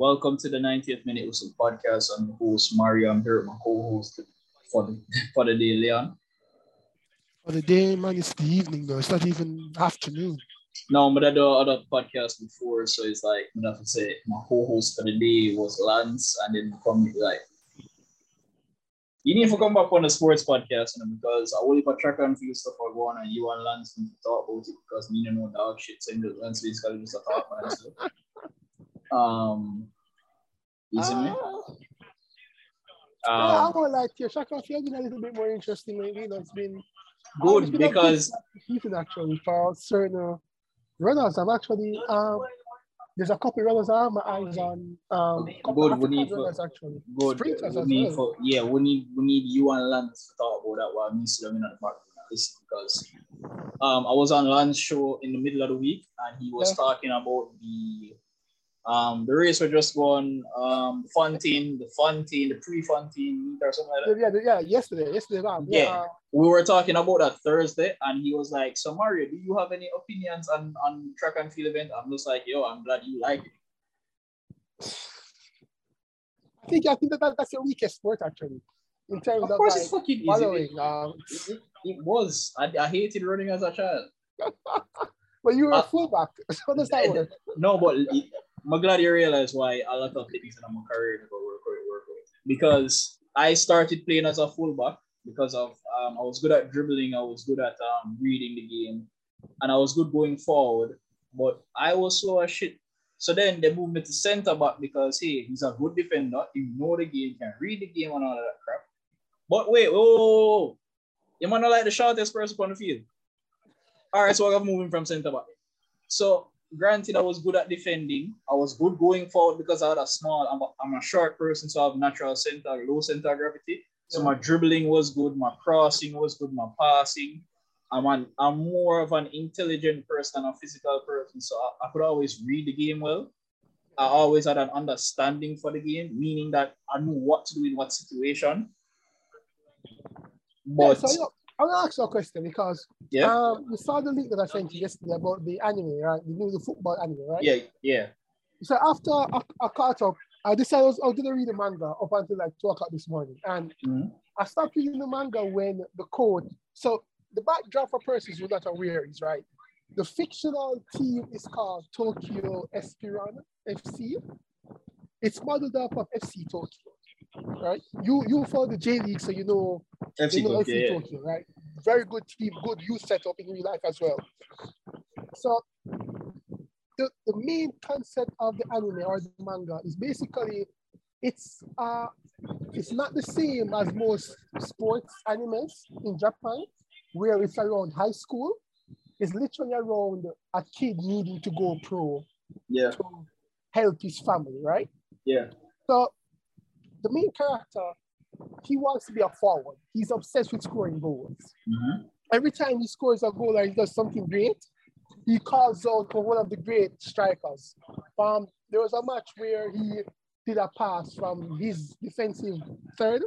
Welcome to the 90th Minute Whistle podcast. I'm the host, Mario. I'm here with my co-host for the, for the day, Leon. For the day, man, it's the evening though. It's not even afternoon. No, but I do other podcasts before, so it's like I have to say my co-host for the day was Lance, and then come like you need to come back on the sports podcast you know, because I will if I track and field stuff are going on and you and Lance can talk about it because me don't know dog shit so Lance gonna just talk about it. Um me? Uh, Um, yeah, I won't lie to you. And field been a little bit more interesting lately. You know, it's been good been because heated actually for certain uh, runners. I'm actually um there's a couple runners I have my eyes on. Um, Good, we need for- actually. good Sprinters we as need well. for yeah we need we need you and Lance to talk about that while me sitting in the background listen because um I was on Lance's show in the middle of the week and he was Yeah. talking about the um the race were just going um Fontaine, the Fontaine, the pre-Fontaine meet or something like that. Yeah, yeah, yesterday, yesterday, um, yeah. Yeah. We were talking about that Thursday and he was like, So Mario, do you have any opinions on, on track and field event? I'm just like, yo, I'm glad you like it. I think I think that, that that's your weakest sport actually, in terms Of of, course like, it's fucking easy. Um, It, it- it was. I, I hated running as a child. but you were Uh, a fullback. So does that work? No, but I'm glad you realize why a lot of things in my career never work out, work out. Because I started playing as a fullback because of um, I was good at dribbling, I was good at um, reading the game, and I was good going forward. But I was slow as shit. So then they moved me to centre back because hey, he's a good defender, he know the game, can read the game and all that crap. But wait, oh, you might not like the shortest person on the field. All right, so I'm moving from centre back. So granted, I was good at defending. I was good going forward because I had a small, I'm a, I'm a short person, so I have natural center, low center gravity. So my dribbling was good, my crossing was good, my passing. I'm an, I'm more of an intelligent person than a physical person, so I, I could always read the game well. I always had an understanding for the game, meaning that I knew what to do in what situation. Yeah, But so I'm gonna ask you a question because yeah, um, you saw the link that I sent you yesterday about the anime, right? The new the football anime, right? yeah, yeah. So after I, I caught up, I decided I was, I was gonna read the manga up until like two o'clock this morning, and Mhm. I stopped reading the manga when the code. So the backdrop for persons who are not aware is right. The fictional team is called Tokyo Esperion FC. It's modeled off of FC Tokyo, right? You you follow the J League, so you know FC you know Tokyo, FC yeah. Tokyo, right? Very good team, good youth setup in real life as well. So the, the main concept of the anime or the manga is basically it's uh it's not the same as most sports animes in Japan, where it's around high school. It's literally around a kid needing to go pro Yeah, to help his family, right? yeah. So the main character, he wants to be a forward. He's obsessed with scoring goals. Mhm. Every time he scores a goal or he does something great, he calls out for one of the great strikers. Um, there was a match where he did a pass from his defensive third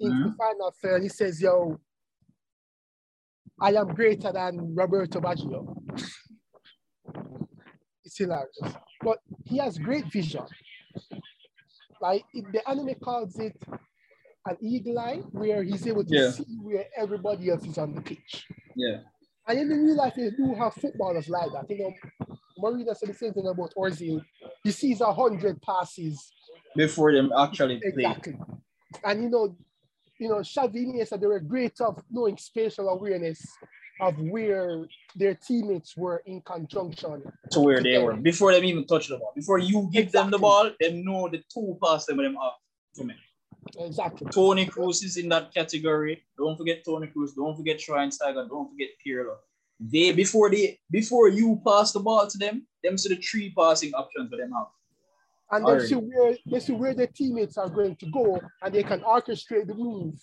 into the final third. He says, Yo, I am greater than Roberto Baggio. it's hilarious. But he has great vision. Like it, the anime calls it an eagle eye, where he's able to Yeah. see where everybody else is on the pitch. Yeah. And in the real life, you do have footballers like that. You know, Mourinho said the same thing about Ozil. He sees a hundred passes Before them actually play. exactly, and you know, you know, Xavi said they were great of knowing spatial awareness of where their teammates were in conjunction. to where they were before them even touch the ball. Before you give them the ball, they know the two pass them with them off to me. Exactly. Toni Kroos is in that category. Don't forget Toni Kroos. Don't forget Schweinsteiger. Don't forget Pirlo. They before they before you pass the ball to them, them see the three passing options for them out. And they see where they see where their teammates are going to go, and they can orchestrate the move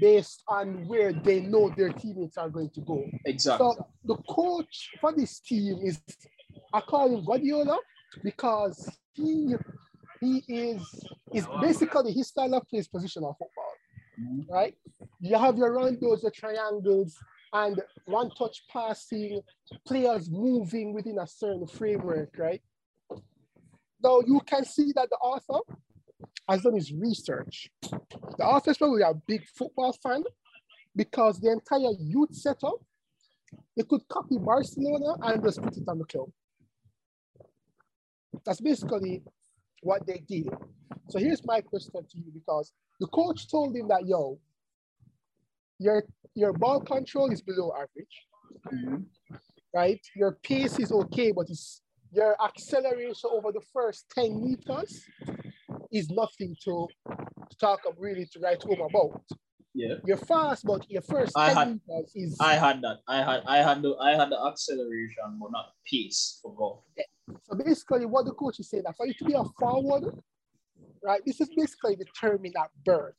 based on where they know their teammates are going to go. Exactly. So the coach for this team is I call him Guardiola because he he is is basically his style of play is positional football, Mhm. right? You have your rondos, your triangles, and one touch passing, players moving within a certain framework, right? Now you can see that the author has done his research. The is probably a big football fan because the entire youth setup, they could copy Barcelona and just put it on the club. That's basically what they did. So here's my question to you because the coach told him that, yo, your, your ball control is below average, mm-hmm. right? Your pace is okay, but it's your acceleration over the first 10 meters is nothing to, to talk of really to write home about. Yeah. You're fast, but your first I 10 had, is I had that. I had I had the I had the acceleration, but not pace for golf. Yeah. So basically what the coach is saying that for you to be a forward, right? This is basically determined at birth.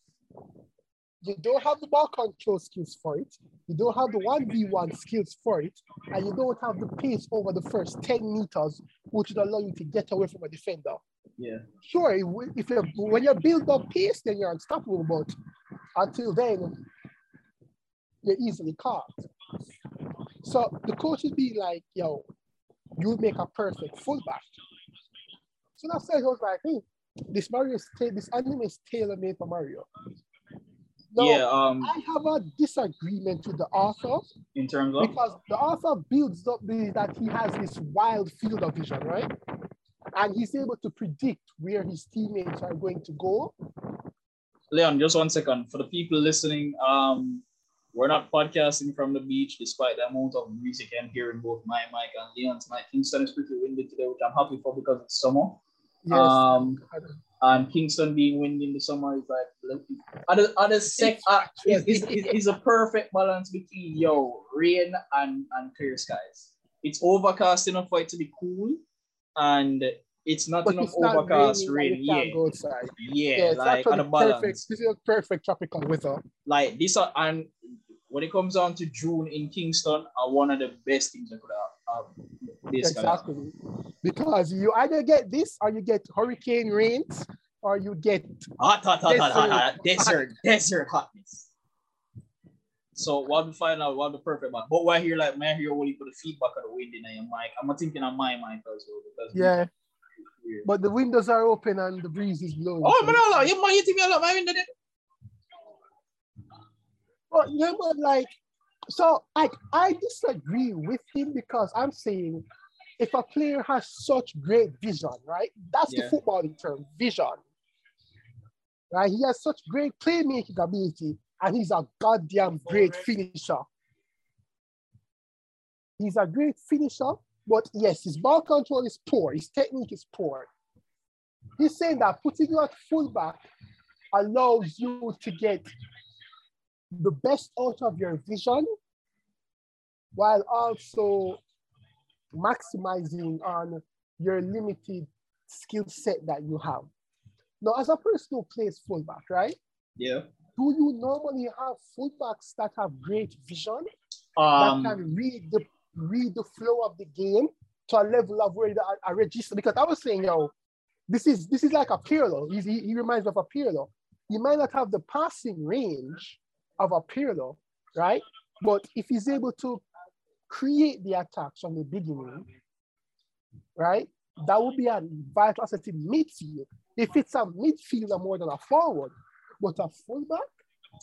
You don't have the ball control skills for it. You don't have the 1v1 skills for it. And you don't have the pace over the first 10 meters, which would allow you to get away from a defender. Yeah. Sure, if you when you build up pace, then you're unstoppable. But until then, you're easily caught. So the coach would be like, yo, you make a perfect fullback. So that's why I was like, hey, this Mario is this anime is tailor made for Mario. Now, yeah, um, I have a disagreement with the author in terms of because the author builds up the, that he has this wild field of vision, right? And he's able to predict where his teammates are going to go. Leon, just one second. For the people listening, um, we're not podcasting from the beach, despite the amount of music I'm hearing both my mic and Leon's mic. Kingston is pretty windy today, which I'm happy for because it's summer. Yes. Um, and Kingston being windy in the summer is like other other sec uh, is, is, is, is a perfect balance between yo rain and and clear skies. It's overcast enough for it to be cool, and it's not but enough it's not overcast rain. Yeah. yeah, yeah, like on a balance. Perfect. This is perfect tropical weather. Like this, are, and when it comes down to June in Kingston, are one of the best things I could have. Um, exactly, because you either get this or you get hurricane rains or you get hot, hot, hot, hot, hot, hot, desert, desert hotness. So what we find out what the perfect one. But why here like man here only put the feedback of the wind in your mic. I'm thinking on my mic as well because yeah. But the windows are open and the breeze is blowing. Oh, so. man, no, you might think me a lot my window. But yeah, but like, so like I disagree with him because I'm saying if a player has such great vision, right? That's yeah. the footballing term, vision. Right? He has such great playmaking ability, and he's a goddamn great finisher. He's a great finisher, but yes, his ball control is poor, his technique is poor. He's saying that putting you at fullback allows you to get the best out of your vision while also maximizing on your limited skill set that you have. Now, as a person who plays fullback, right? Yeah. Do you normally have fullbacks that have great vision um, that can read the read the flow of the game to a level of where I, register? Because I was saying, yo, this is this is like a Pirlo. He's, he, he reminds me of a Pirlo. He might not have the passing range of a Pirlo, right? But if he's able to create the attacks from the beginning, right? That would be a vital asset in midfield. If it's a midfielder more than a forward, but a fullback.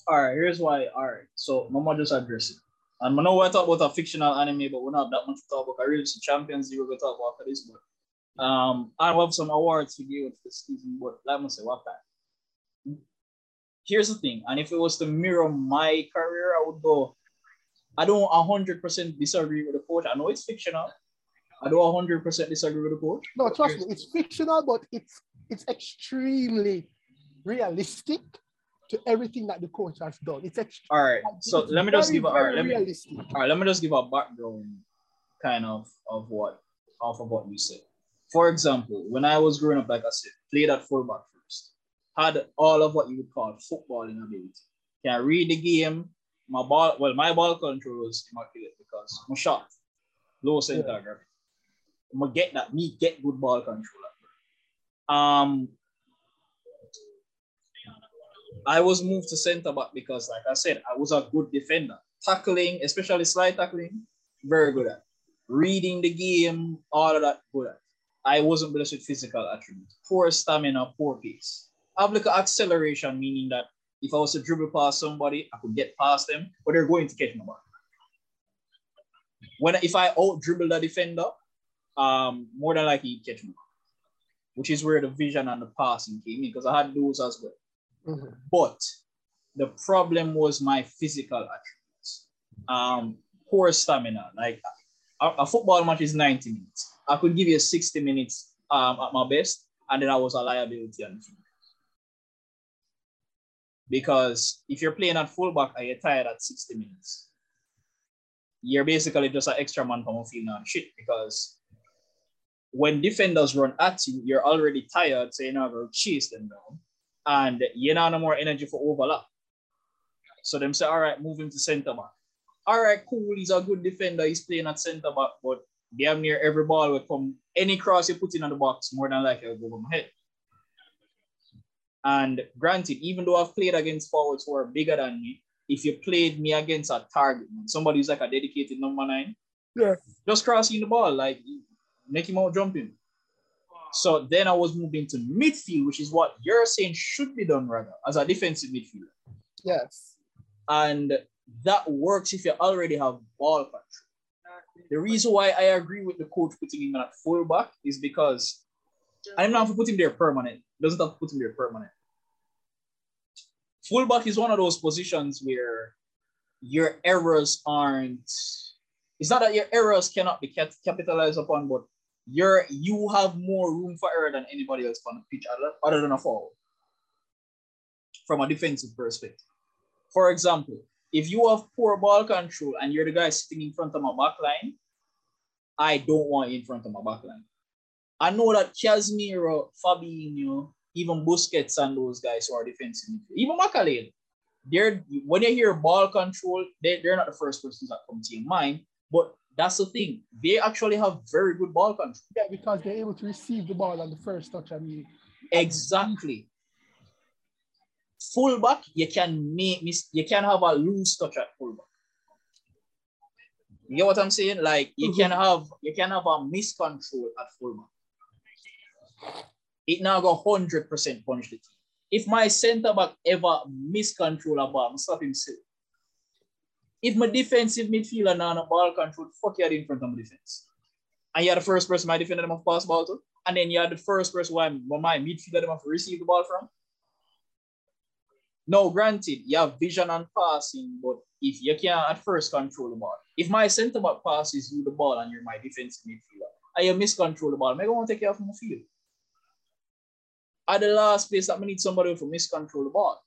All right, here's why. All right, so Mama just address it. And I know we're talking about a fictional anime, but we're not that much to talk about. I really see Champions going to talk about this, but um, I have some awards to give this season, but let me say what that. Here's the thing, and if it was to mirror my career, I would go I don't 100% disagree with the coach. I know it's fictional. I don't 100% disagree with the coach. No, trust me, it's fictional, but it's it's extremely realistic to everything that the coach has done. It's extremely, all right. So let me just give a all right, let me, all right, let me just give a background kind of of what off of what you said. For example, when I was growing up, like I said, played at fullback first, had all of what you would call footballing ability. Can I read the game, my ball, well, my ball control was immaculate because my shot, low center yeah. gravity. I'm gonna get that, me get good ball control. Um, I was moved to center back because, like I said, I was a good defender. Tackling, especially slide tackling, very good at. Reading the game, all of that, good at. I wasn't blessed with physical attributes. Poor stamina, poor pace. I have like acceleration, meaning that if I was to dribble past somebody, I could get past them, but they're going to catch my back. When if I out dribble the defender, um, more than likely he'd catch me, which is where the vision and the passing came in because I had those as well. Mm-hmm. But the problem was my physical attributes. Um, poor stamina. Like a, a, football match is 90 minutes. I could give you 60 minutes um, at my best, and then I was a liability on the field. Because if you're playing at fullback and you're tired at 60 minutes, you're basically just an extra man from a field on shit because when defenders run at you, you're already tired, so you're not going to chase them down. And you don't no more energy for overlap. So them say, all right, move him to center back. All right, cool. He's a good defender. He's playing at center back, but damn near every ball will come. Any cross you put in on the box, more than likely will go over my head. And granted, even though I've played against forwards who are bigger than me, if you played me against a target, somebody who's like a dedicated number nine, yeah, just crossing the ball, like make him out jumping. So then I was moving to midfield, which is what you're saying should be done rather as a defensive midfielder. Yes. And that works if you already have ball control. The reason why I agree with the coach putting him at fullback is because I'm not put him there permanent. Doesn't have to put him there permanent. Fullback is one of those positions where your errors aren't. It's not that your errors cannot be capitalized upon, but you're you have more room for error than anybody else on the pitch other, than a foul. From a defensive perspective. For example, if you have poor ball control and you're the guy sitting in front of my back line, I don't want you in front of my back line. I know that Casemiro, Fabinho, even Busquets and those guys who are defensive, even Makelele, they're when you hear ball control, they, they're not the first persons that come to your mind. But that's the thing. They actually have very good ball control. Yeah, because they're able to receive the ball on the first touch. I mean, exactly fullback, you can make mis- you can have a loose touch at fullback. You get what I'm saying? Like you mm-hmm. can have you can have a miscontrol at fullback. It now go hundred percent punch the team. If my center back ever miscontrol a ball, I'm stop him still. If my defensive midfielder now on ball control, fuck you in front of my defense. And you're the first person my defender them have pass ball to, and then you're the first person where my midfielder them have receive the ball from. No, granted, you have vision and passing, but if you can't at first control the ball, if my center back passes you the ball and you're my defensive midfielder, and you miscontrol the ball, maybe I want to take you off my field. At the last place that we need somebody to miscontrol the ball.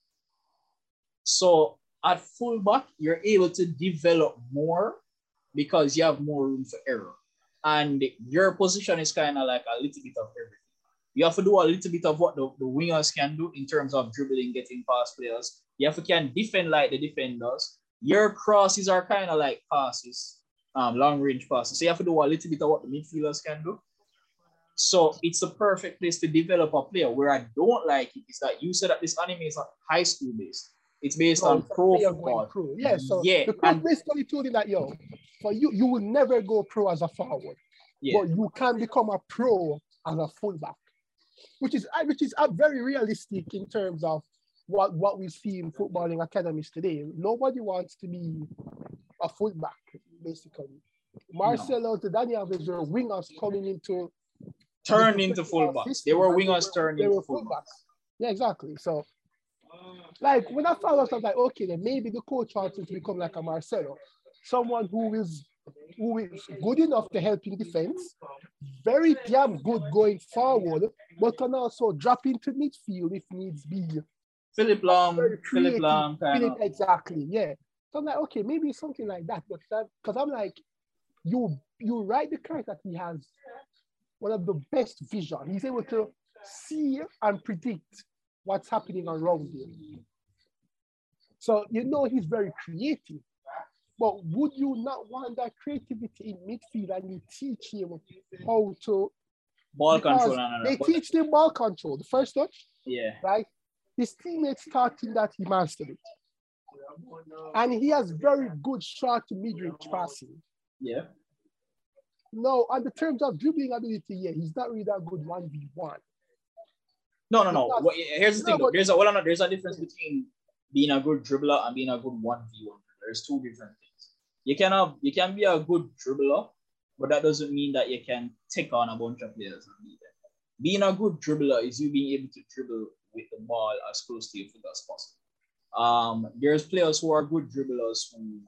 So at fullback, you're able to develop more because you have more room for error. And your position is kind of like a little bit of everything you have to do a little bit of what the, the wingers can do in terms of dribbling, getting past players. You have to can defend like the defenders. Your crosses are kind of like passes, um, long range passes. So you have to do a little bit of what the midfielders can do. So it's the perfect place to develop a player. Where I don't like it is that you said that this anime is a high school based. It's based on pro football. Pro. Yeah, so yeah, the coach basically told him that yo, for you, you will never go pro as a forward, yeah. but you can become a pro as a fullback which is uh, which is uh, very realistic in terms of what, what we see in footballing academies today. Nobody wants to be a fullback, basically. Marcelo, no. Alves were wingers coming into turn into fullbacks. They were wingers turned into fullbacks. fullbacks. Yeah, exactly. So like when I found out, I was like, okay, then maybe the coach wants him to become like a Marcelo, someone who is who is good enough to help in defense, very damn good going forward, but can also drop into midfield if needs be. Philipp Lahm, Philip Philipp, exactly, yeah. So I'm like, okay, maybe something like that, but because I'm like, you you write the character that he has one of the best vision. He's able to see and predict what's happening around him. So you know he's very creative, but would you not want that creativity in midfield and you teach him how to ball control? They teach him ball control, the first touch. Yeah. Right? His teammates taught him that he mastered it. And he has very good shot to mid-range passing. Yeah. No, on the terms of dribbling ability, yeah, he's not really that good 1v1. No, no, no. Here's the thing. But, there's a well, no, there's a difference between being a good dribbler and being a good one v one. There's two different things. You can have you can be a good dribbler, but that doesn't mean that you can take on a bunch of players and. Being a good dribbler is you being able to dribble with the ball as close to your foot as possible. Um, there's players who are good dribblers who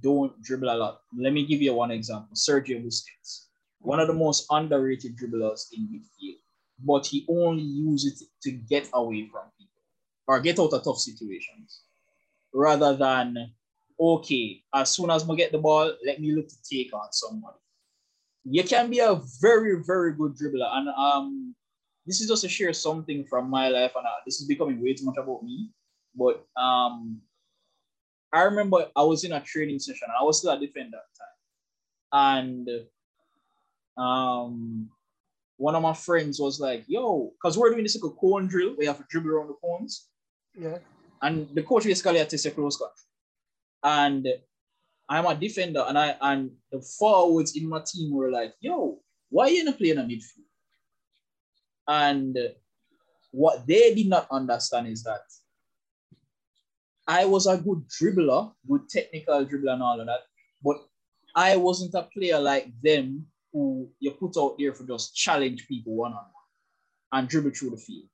don't dribble a lot. Let me give you one example: Sergio Busquets, one of the most underrated dribblers in midfield but he only uses it to get away from people or get out of tough situations rather than, okay, as soon as I get the ball, let me look to take on somebody you can be a very, very good dribbler. And um, this is just to share something from my life, and uh, this is becoming way too much about me. But um, I remember I was in a training session, and I was still a defender at the time, and um, one of my friends was like, "Yo," because we're doing this like a cone drill, we have to dribble around the cones. Yeah. And the coach basically had to say close cut. And I'm a defender, and I and the forwards in my team were like, "Yo, why are you not playing a midfield?" And what they did not understand is that I was a good dribbler, good technical dribbler, and all of that, but I wasn't a player like them who you put out there for just challenge people one on one and dribble through the field.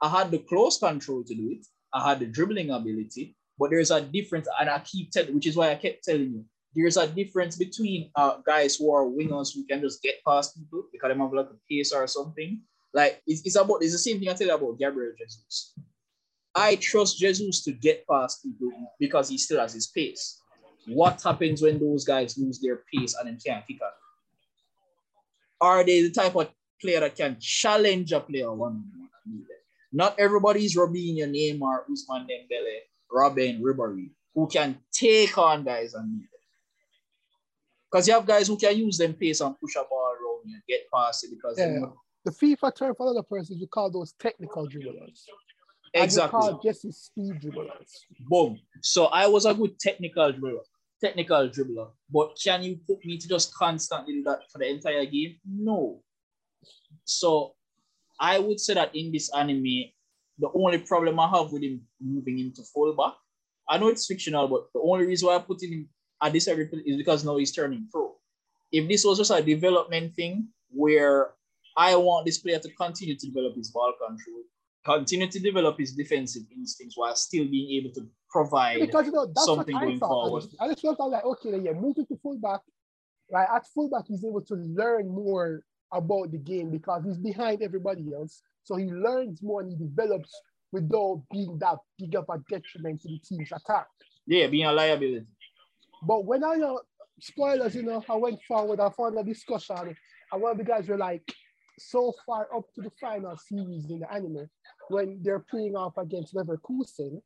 I had the close control to do it. I had the dribbling ability, but there's a difference, and I keep telling, which is why I kept telling you, there's a difference between uh, guys who are wingers who can just get past people because they have like a pace or something. Like it's, it's about it's the same thing I tell you about Gabriel Jesus. I trust Jesus to get past people because he still has his pace. What happens when those guys lose their pace and then can't kick out? Are they the type of player that can challenge a player one on one? Not everybody is Robinho, Neymar, Ousmane Dembele, Robben Ribery, who can take on guys and them. Because you have guys who can use them pace and push a ball around and get past it because yeah. the FIFA term for other persons you call those technical dribblers. Exactly. And you call Jesse speed dribblers. Boom. So I was a good technical dribbler, technical dribbler. But can you put me to just constantly do that for the entire game? No. So I would say that in this anime, the only problem I have with him moving into fullback, I know it's fictional, but the only reason why I put him at this every is because now he's turning pro. If this was just a development thing where I want this player to continue to develop his ball control, continue to develop his defensive instincts while still being able to provide because, you know, something going thought, forward. I just, I just felt like, okay, yeah, move to fullback. Right at fullback, he's able to learn more about the game because he's behind everybody else. So he learns more and he develops without being that big of a detriment to the team's attack. Yeah, being a liability. But when I uh, spoilers, you know, I went forward, I found a discussion, and one of the guys were like, so far up to the final series in the anime, when they're playing off against Leverkusen,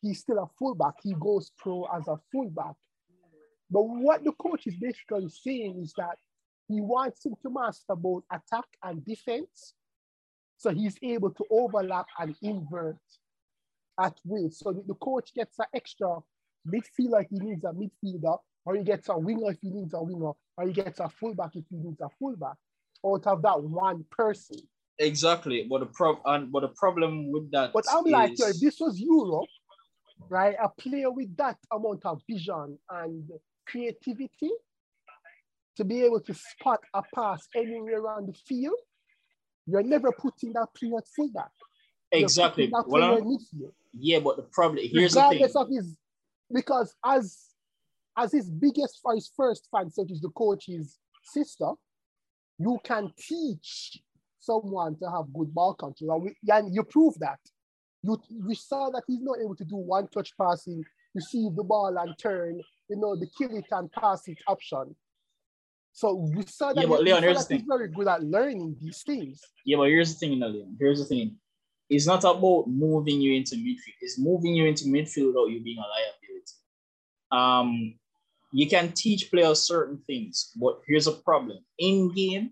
he's still a fullback. He goes pro as a fullback. But what the coach is basically saying is that he wants him to master both attack and defense so he's able to overlap and invert at will. So the, coach gets an extra midfielder if he needs a midfielder, or he gets a winger if he needs a winger, or he gets a fullback if he needs a fullback, out of that one person. Exactly. But the pro- and but the problem with that. But I'm is... like, yo, if this was Europe, right? A player with that amount of vision and creativity to be able to spot a pass anywhere around the field you're never putting that player at fullback. Exactly. That well, yeah, but the problem here's Regardless the thing. of his because as as his biggest for his first fan, such as the coach's sister, you can teach someone to have good ball control. And you prove that. You we saw that he's not able to do one touch passing, receive the ball and turn, you know, the kill it and pass it option. So we saw that, yeah, but Leon, here's the thing. he's very good at learning these things. Yeah, but here's the thing, you know, Leon. Here's the thing. It's not about moving you into midfield. It's moving you into midfield without you being a liability. Um, you can teach players certain things, but here's a problem. In game,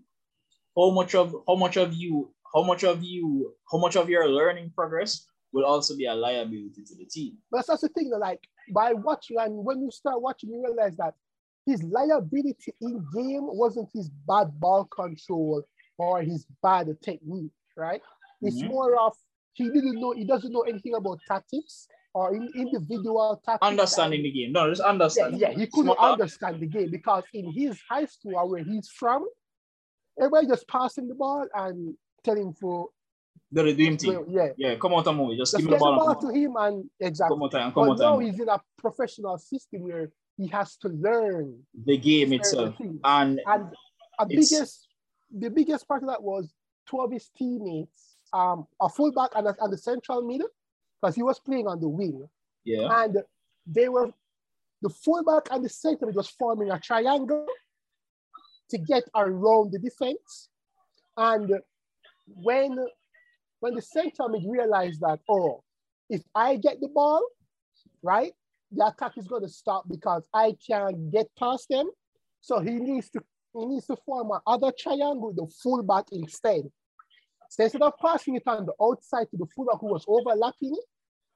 how much of how much of you, how much of you, how much of your learning progress will also be a liability to the team. But that's the thing, that like by watching and when you start watching, you realize that his liability in game wasn't his bad ball control or his bad technique, right? It's mm-hmm. more of he didn't know, he doesn't know anything about tactics or in individual tactics. Understanding the game. No, just understand. Yeah, yeah he couldn't Smart. understand the game because in his high school where he's from, everybody just passing the ball and telling for the dream team. Yeah, yeah. Come on, Tomo. Just, just give me the ball, the ball to him and exactly. Come on, time. Come but on, now time. he's in a professional system where he has to learn the game itself. And, and a biggest, the biggest part of that was two of his teammates, um, a fullback and, a, and the central middle, because he was playing on the wing. Yeah. And they were the fullback and the center was forming a triangle to get around the defense. And when when the center mid realized that, oh, if I get the ball, right, the attack is going to stop because I can't get past them. So he needs to he needs to form another triangle, the fullback instead. So instead of passing it on the outside to the fullback who was overlapping it,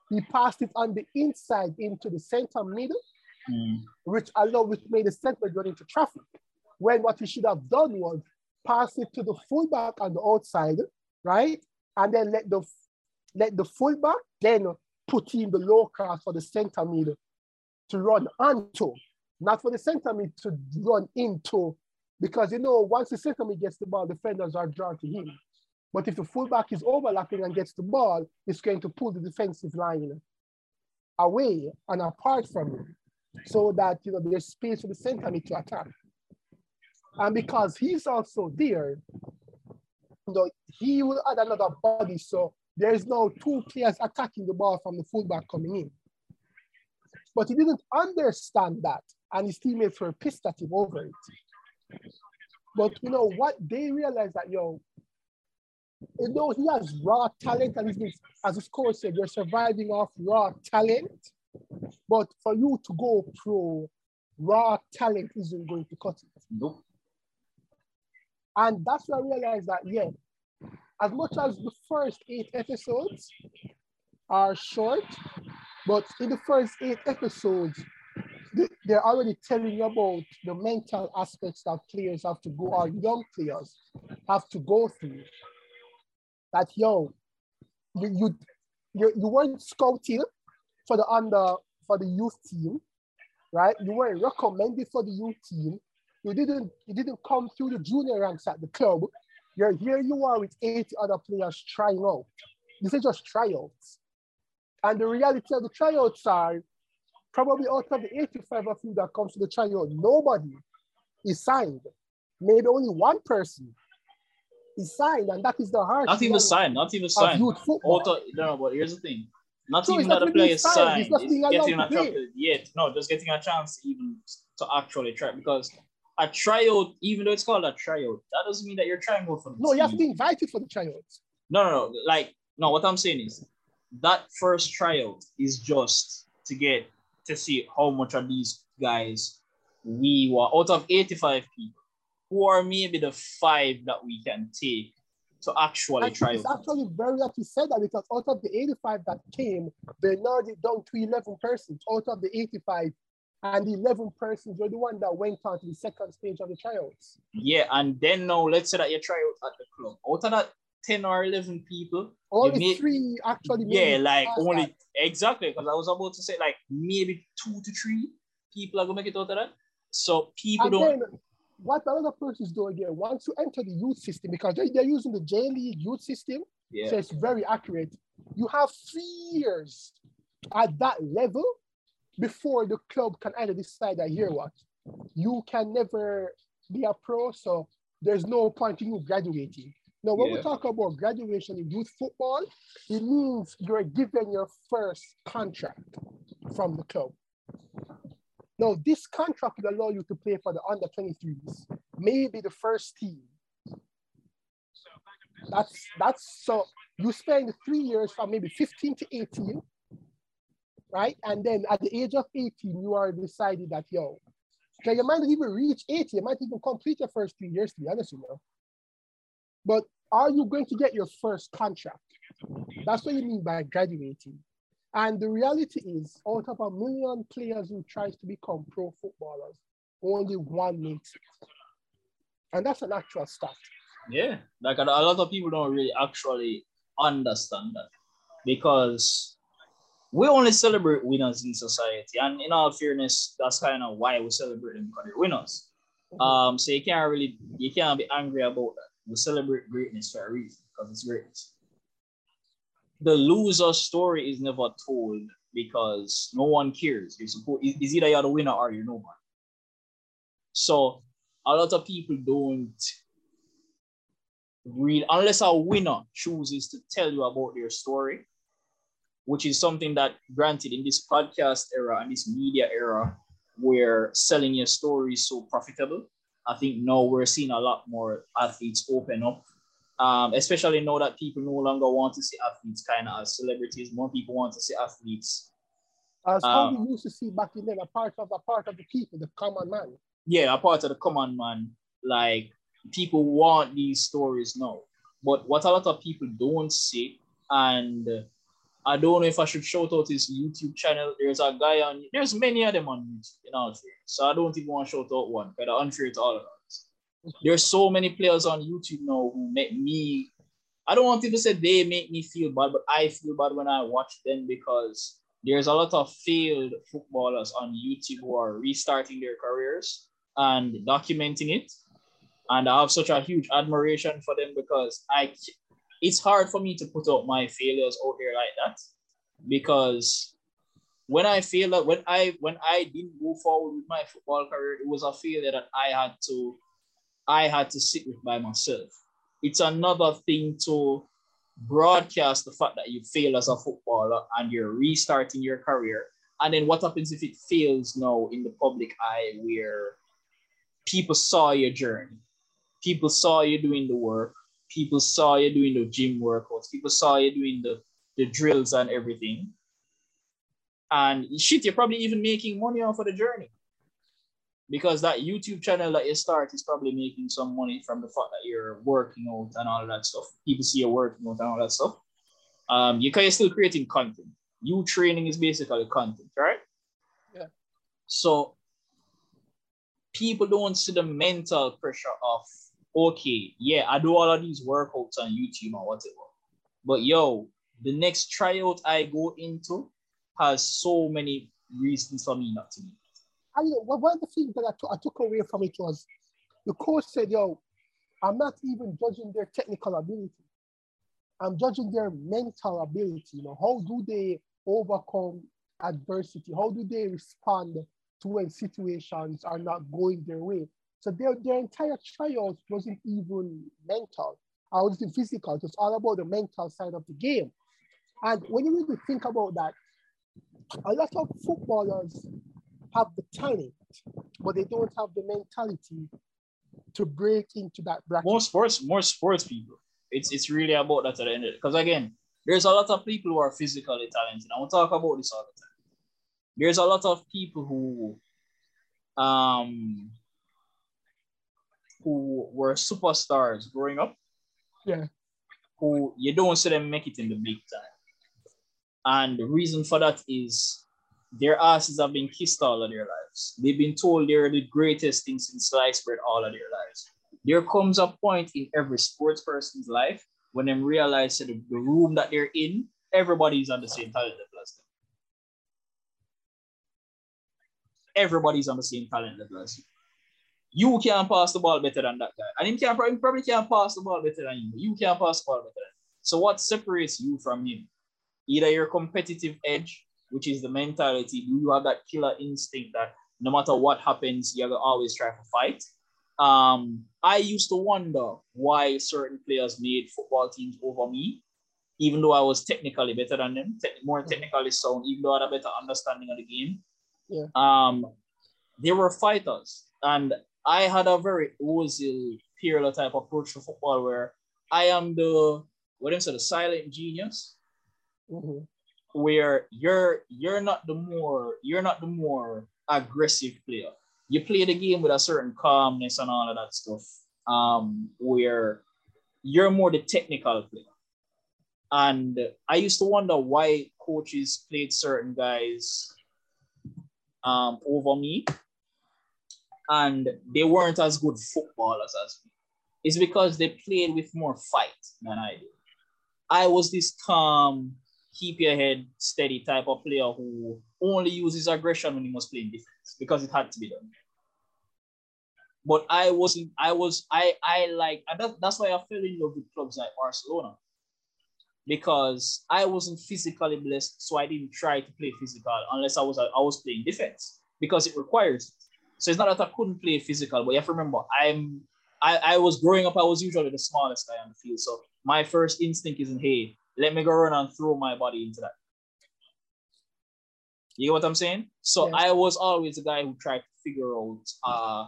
he passed it on the inside into the center middle, mm. which allowed which made the center run into traffic. When what he should have done was pass it to the fullback on the outside, right? And then let the let the fullback then put in the low cross for the center middle to run onto, not for the center mid to run into, because you know, once the center mid gets the ball, defenders are drawn to him. But if the fullback is overlapping and gets the ball, it's going to pull the defensive line away and apart from him so that you know there's space for the center mid to attack. And because he's also there, you know, he will add another body. So there's now two players attacking the ball from the fullback coming in. But he didn't understand that, and his teammates were pissed at him over it. But you know what? They realized that, yo, you know, he has raw talent, and been, as his coach said, you're surviving off raw talent. But for you to go pro, raw talent isn't going to cut it. Nope. And that's why I realized that, yeah, as much as the first eight episodes are short, but in the first eight episodes, they're already telling you about the mental aspects that players have to go, or young players have to go through. That yo, you you you, you weren't scouted for the under for the youth team, right? You weren't recommended for the youth team. You didn't you didn't come through the junior ranks at the club. You're here you are with 80 other players trying out. This is just tryouts. And the reality of the tryouts are probably out of the 85 of you that comes to the tryout, nobody is signed. Maybe only one person is signed, and that is the hard. Not even signed, not even signed. Youth football. Auto, no, but here's the thing. Not so even that the player is signed. It's, it's getting a chance yet. No, just getting a chance even to actually try because a tryout, even though it's called a tryout, that doesn't mean that you're trying out for the No, team. you have to be invited for the tryouts. No, no, no. Like, no, what I'm saying is that first tryout is just to get to see how much of these guys we were out of 85 people, who are maybe the five that we can take to actually and try. It's actually very lucky said that because out of the 85 that came, they narrowed it down to 11 persons out of the 85. And the 11 persons were the one that went on to the second stage of the tryouts. Yeah, and then now let's say that you try out at the club. Out of that 10 or 11 people. Only may, three actually. Yeah, like only, that. exactly. Because I was about to say, like, maybe two to three people are going to make it out of that. So people and don't. Then, what the other is doing again, once you enter the youth system, because they're, they're using the J League youth system, yeah. so it's very accurate. You have three years at that level before the club can either decide that here what you can never be a pro, so there's no point in you graduating. Now, when yeah. we talk about graduation in youth football, it means you're given your first contract from the club. Now, this contract will allow you to play for the under 23s, maybe the first team. That's that's so you spend three years from maybe 15 to 18, right? And then at the age of 18, you are decided that yo, okay, you might not even reach 80, you might even complete your first three years, to be honest you. But are you going to get your first contract? That's what you mean by graduating. And the reality is, out of a million players who tries to become pro footballers, only one makes it. And that's an actual stat. Yeah, like a, lot of people don't really actually understand that because we only celebrate winners in society. And in all fairness, that's kind of why we celebrate them because they're winners. Um, so you can't really you can't be angry about that. We celebrate greatness for a reason because it's greatness. The loser story is never told because no one cares. You're it's either you're the winner or you're no one. So a lot of people don't read unless a winner chooses to tell you about their story, which is something that granted in this podcast era and this media era where selling your story is so profitable. I think now we're seeing a lot more athletes open up um, especially now that people no longer want to see athletes kind of as celebrities. More people want to see athletes. As um, how we used to see back in then, a part of a part of the people, the common man. Yeah, a part of the common man. Like people want these stories now. But what a lot of people don't see, and I don't know if I should shout out his YouTube channel. There's a guy on there's many of them on YouTube, you know. So I don't even want to shout out one, but I'm unfair to all of them there's so many players on YouTube now who make me I don't want people to say they make me feel bad, but I feel bad when I watch them because there's a lot of failed footballers on YouTube who are restarting their careers and documenting it. And I have such a huge admiration for them because I it's hard for me to put out my failures out there like that because when I feel that when I when I didn't go forward with my football career, it was a failure that I had to I had to sit with by myself. It's another thing to broadcast the fact that you fail as a footballer and you're restarting your career. And then what happens if it fails now in the public eye where people saw your journey? People saw you doing the work. People saw you doing the gym workouts. People saw you doing the, the drills and everything. And shit, you're probably even making money off of the journey because that YouTube channel that you start is probably making some money from the fact that you're working out and all of that stuff. People see you working out and all that stuff. Um, you can still creating content. You training is basically content, right? Yeah. So people don't see the mental pressure of okay, yeah, I do all of these workouts on YouTube or whatever. But yo, the next tryout I go into has so many reasons for me not to be I, one of the things that I, t- I took away from it was the coach said, yo, I'm not even judging their technical ability. I'm judging their mental ability. You know, how do they overcome adversity? How do they respond to when situations are not going their way? So their, their entire trials wasn't even mental. I wasn't physical. It was all about the mental side of the game. And when you really think about that, a lot of footballers have the talent, but they don't have the mentality to break into that bracket. More sports, more sports people. It's it's really about that at the end Because again, there's a lot of people who are physically talented. I will talk about this all the time. There's a lot of people who um who were superstars growing up. Yeah. Who you don't see them make it in the big time. And the reason for that is their asses have been kissed all of their lives. They've been told they're the greatest thing since sliced bread all of their lives. There comes a point in every sports person's life when they realize that the room that they're in, everybody's on the same talent level as them. Everybody's on the same talent level as you. You can't pass the ball better than that guy. And he can probably, probably can't pass the ball better than you. You can't pass the ball better than him. So what separates you from him? Either your competitive edge which is the mentality. Do you have that killer instinct that no matter what happens, you're gonna always try to fight? Um, I used to wonder why certain players made football teams over me, even though I was technically better than them, te- more mm-hmm. technically sound, even though I had a better understanding of the game. Yeah. Um, they were fighters, and I had a very Ozil Pirlo type approach to football where I am the what do you say, the silent genius. Mm-hmm where you're you're not the more you're not the more aggressive player. You play the game with a certain calmness and all of that stuff. Um, where you're more the technical player. And I used to wonder why coaches played certain guys um, over me. and they weren't as good footballers as me. It's because they played with more fight than I did. I was this calm, keep your head steady type of player who only uses aggression when he must play in defense because it had to be done. But I wasn't, I was, I, I like, that's why I fell in love with clubs like Barcelona because I wasn't physically blessed, so I didn't try to play physical unless I was I was playing defense because it requires. So it's not that I couldn't play physical, but you have to remember I'm I, I was growing up, I was usually the smallest guy on the field. So my first instinct isn't hey, let me go run and throw my body into that. You get what I'm saying? So I was always the guy who tried to figure out uh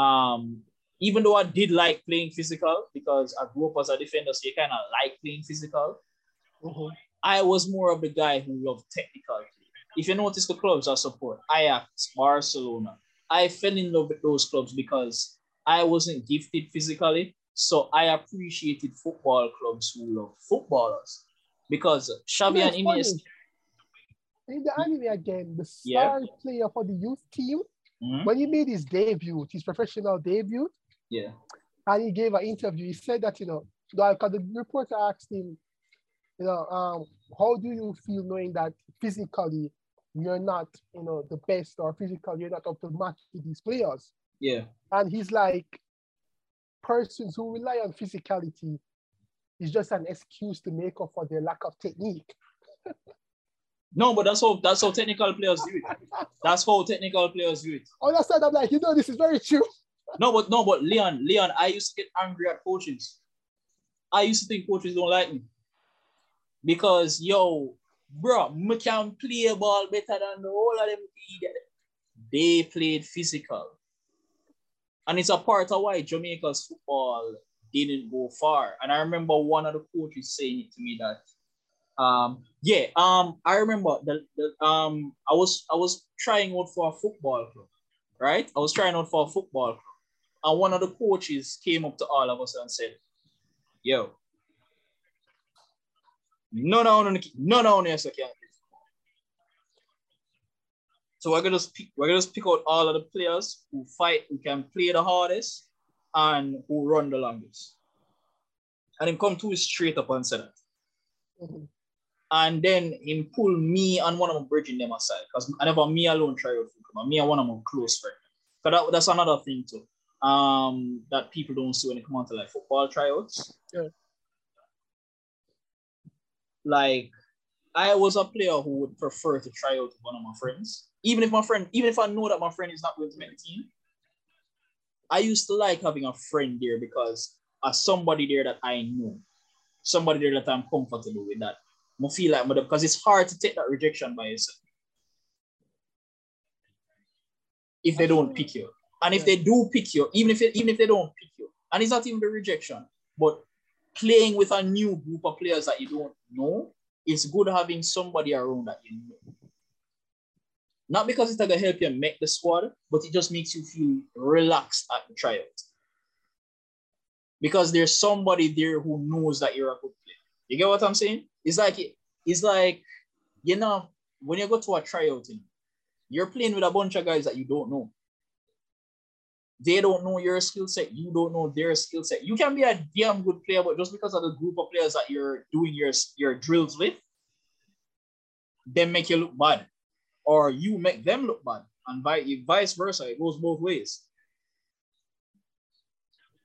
um even though I did like playing physical because I grew up as a defender, so you kind of like playing physical. Mm-hmm. I was more of the guy who loved technical. If you notice the clubs I support, Ajax, Barcelona, I fell in love with those clubs because I wasn't gifted physically. So I appreciated football clubs who love footballers because Xavi and Iniesta. In the anime again, the star yeah. player for the youth team, mm-hmm. when he made his debut, his professional debut, yeah. And he gave an interview. He said that, you know, like the reporter asked him, you know, um, how do you feel knowing that physically you're not, you know, the best or physically you're not up to match with these players? Yeah. And he's like, persons who rely on physicality is just an excuse to make up for their lack of technique. No, but that's how that's how technical players do it. That's how technical players do it. Oh, on that side, I'm like, you know, this is very true no, but no, but Leon, Leon, I used to get angry at coaches. I used to think coaches don't like me. Because yo, bro, me can play a ball better than the whole of them. They played physical. And it's a part of why Jamaica's football didn't go far. And I remember one of the coaches saying it to me that um yeah um I remember the, the um I was I was trying out for a football club, right? I was trying out for a football club. And one of the coaches came up to all of us and said, Yo, no, no, no, no, no, yes, I can't. So we're gonna just pick, we're gonna just pick out all of the players who fight, who can play the hardest, and who run the longest. And then come to straight up and say that. Mm-hmm. And then him pull me and one of them bridging them aside. Because I never me alone try out for me and one of my close friends. Because that, that's another thing too um, that people don't see when it comes to like football tryouts. Yeah. Like, I was a player who would prefer to try out one of my friends, even if my friend, even if I know that my friend is not going to make the team. I used to like having a friend there because as somebody there that I know, somebody there that I'm comfortable with that. I feel like because it's hard to take that rejection by yourself. If they don't pick you. And if they do pick you, even if even if they don't pick you, and it's not even the rejection, but playing with a new group of players that you don't know, it's good having somebody around that you know. Not because it's gonna help you make the squad, but it just makes you feel relaxed at the tryout. Because there's somebody there who knows that you're a good player. You get what I'm saying? It's like it's like you know when you go to a tryout, you're playing with a bunch of guys that you don't know. They don't know your skill set. You don't know their skill set. You can be a damn good player, but just because of the group of players that you're doing your, your drills with, they make you look bad. Or you make them look bad. And vice versa. It goes both ways.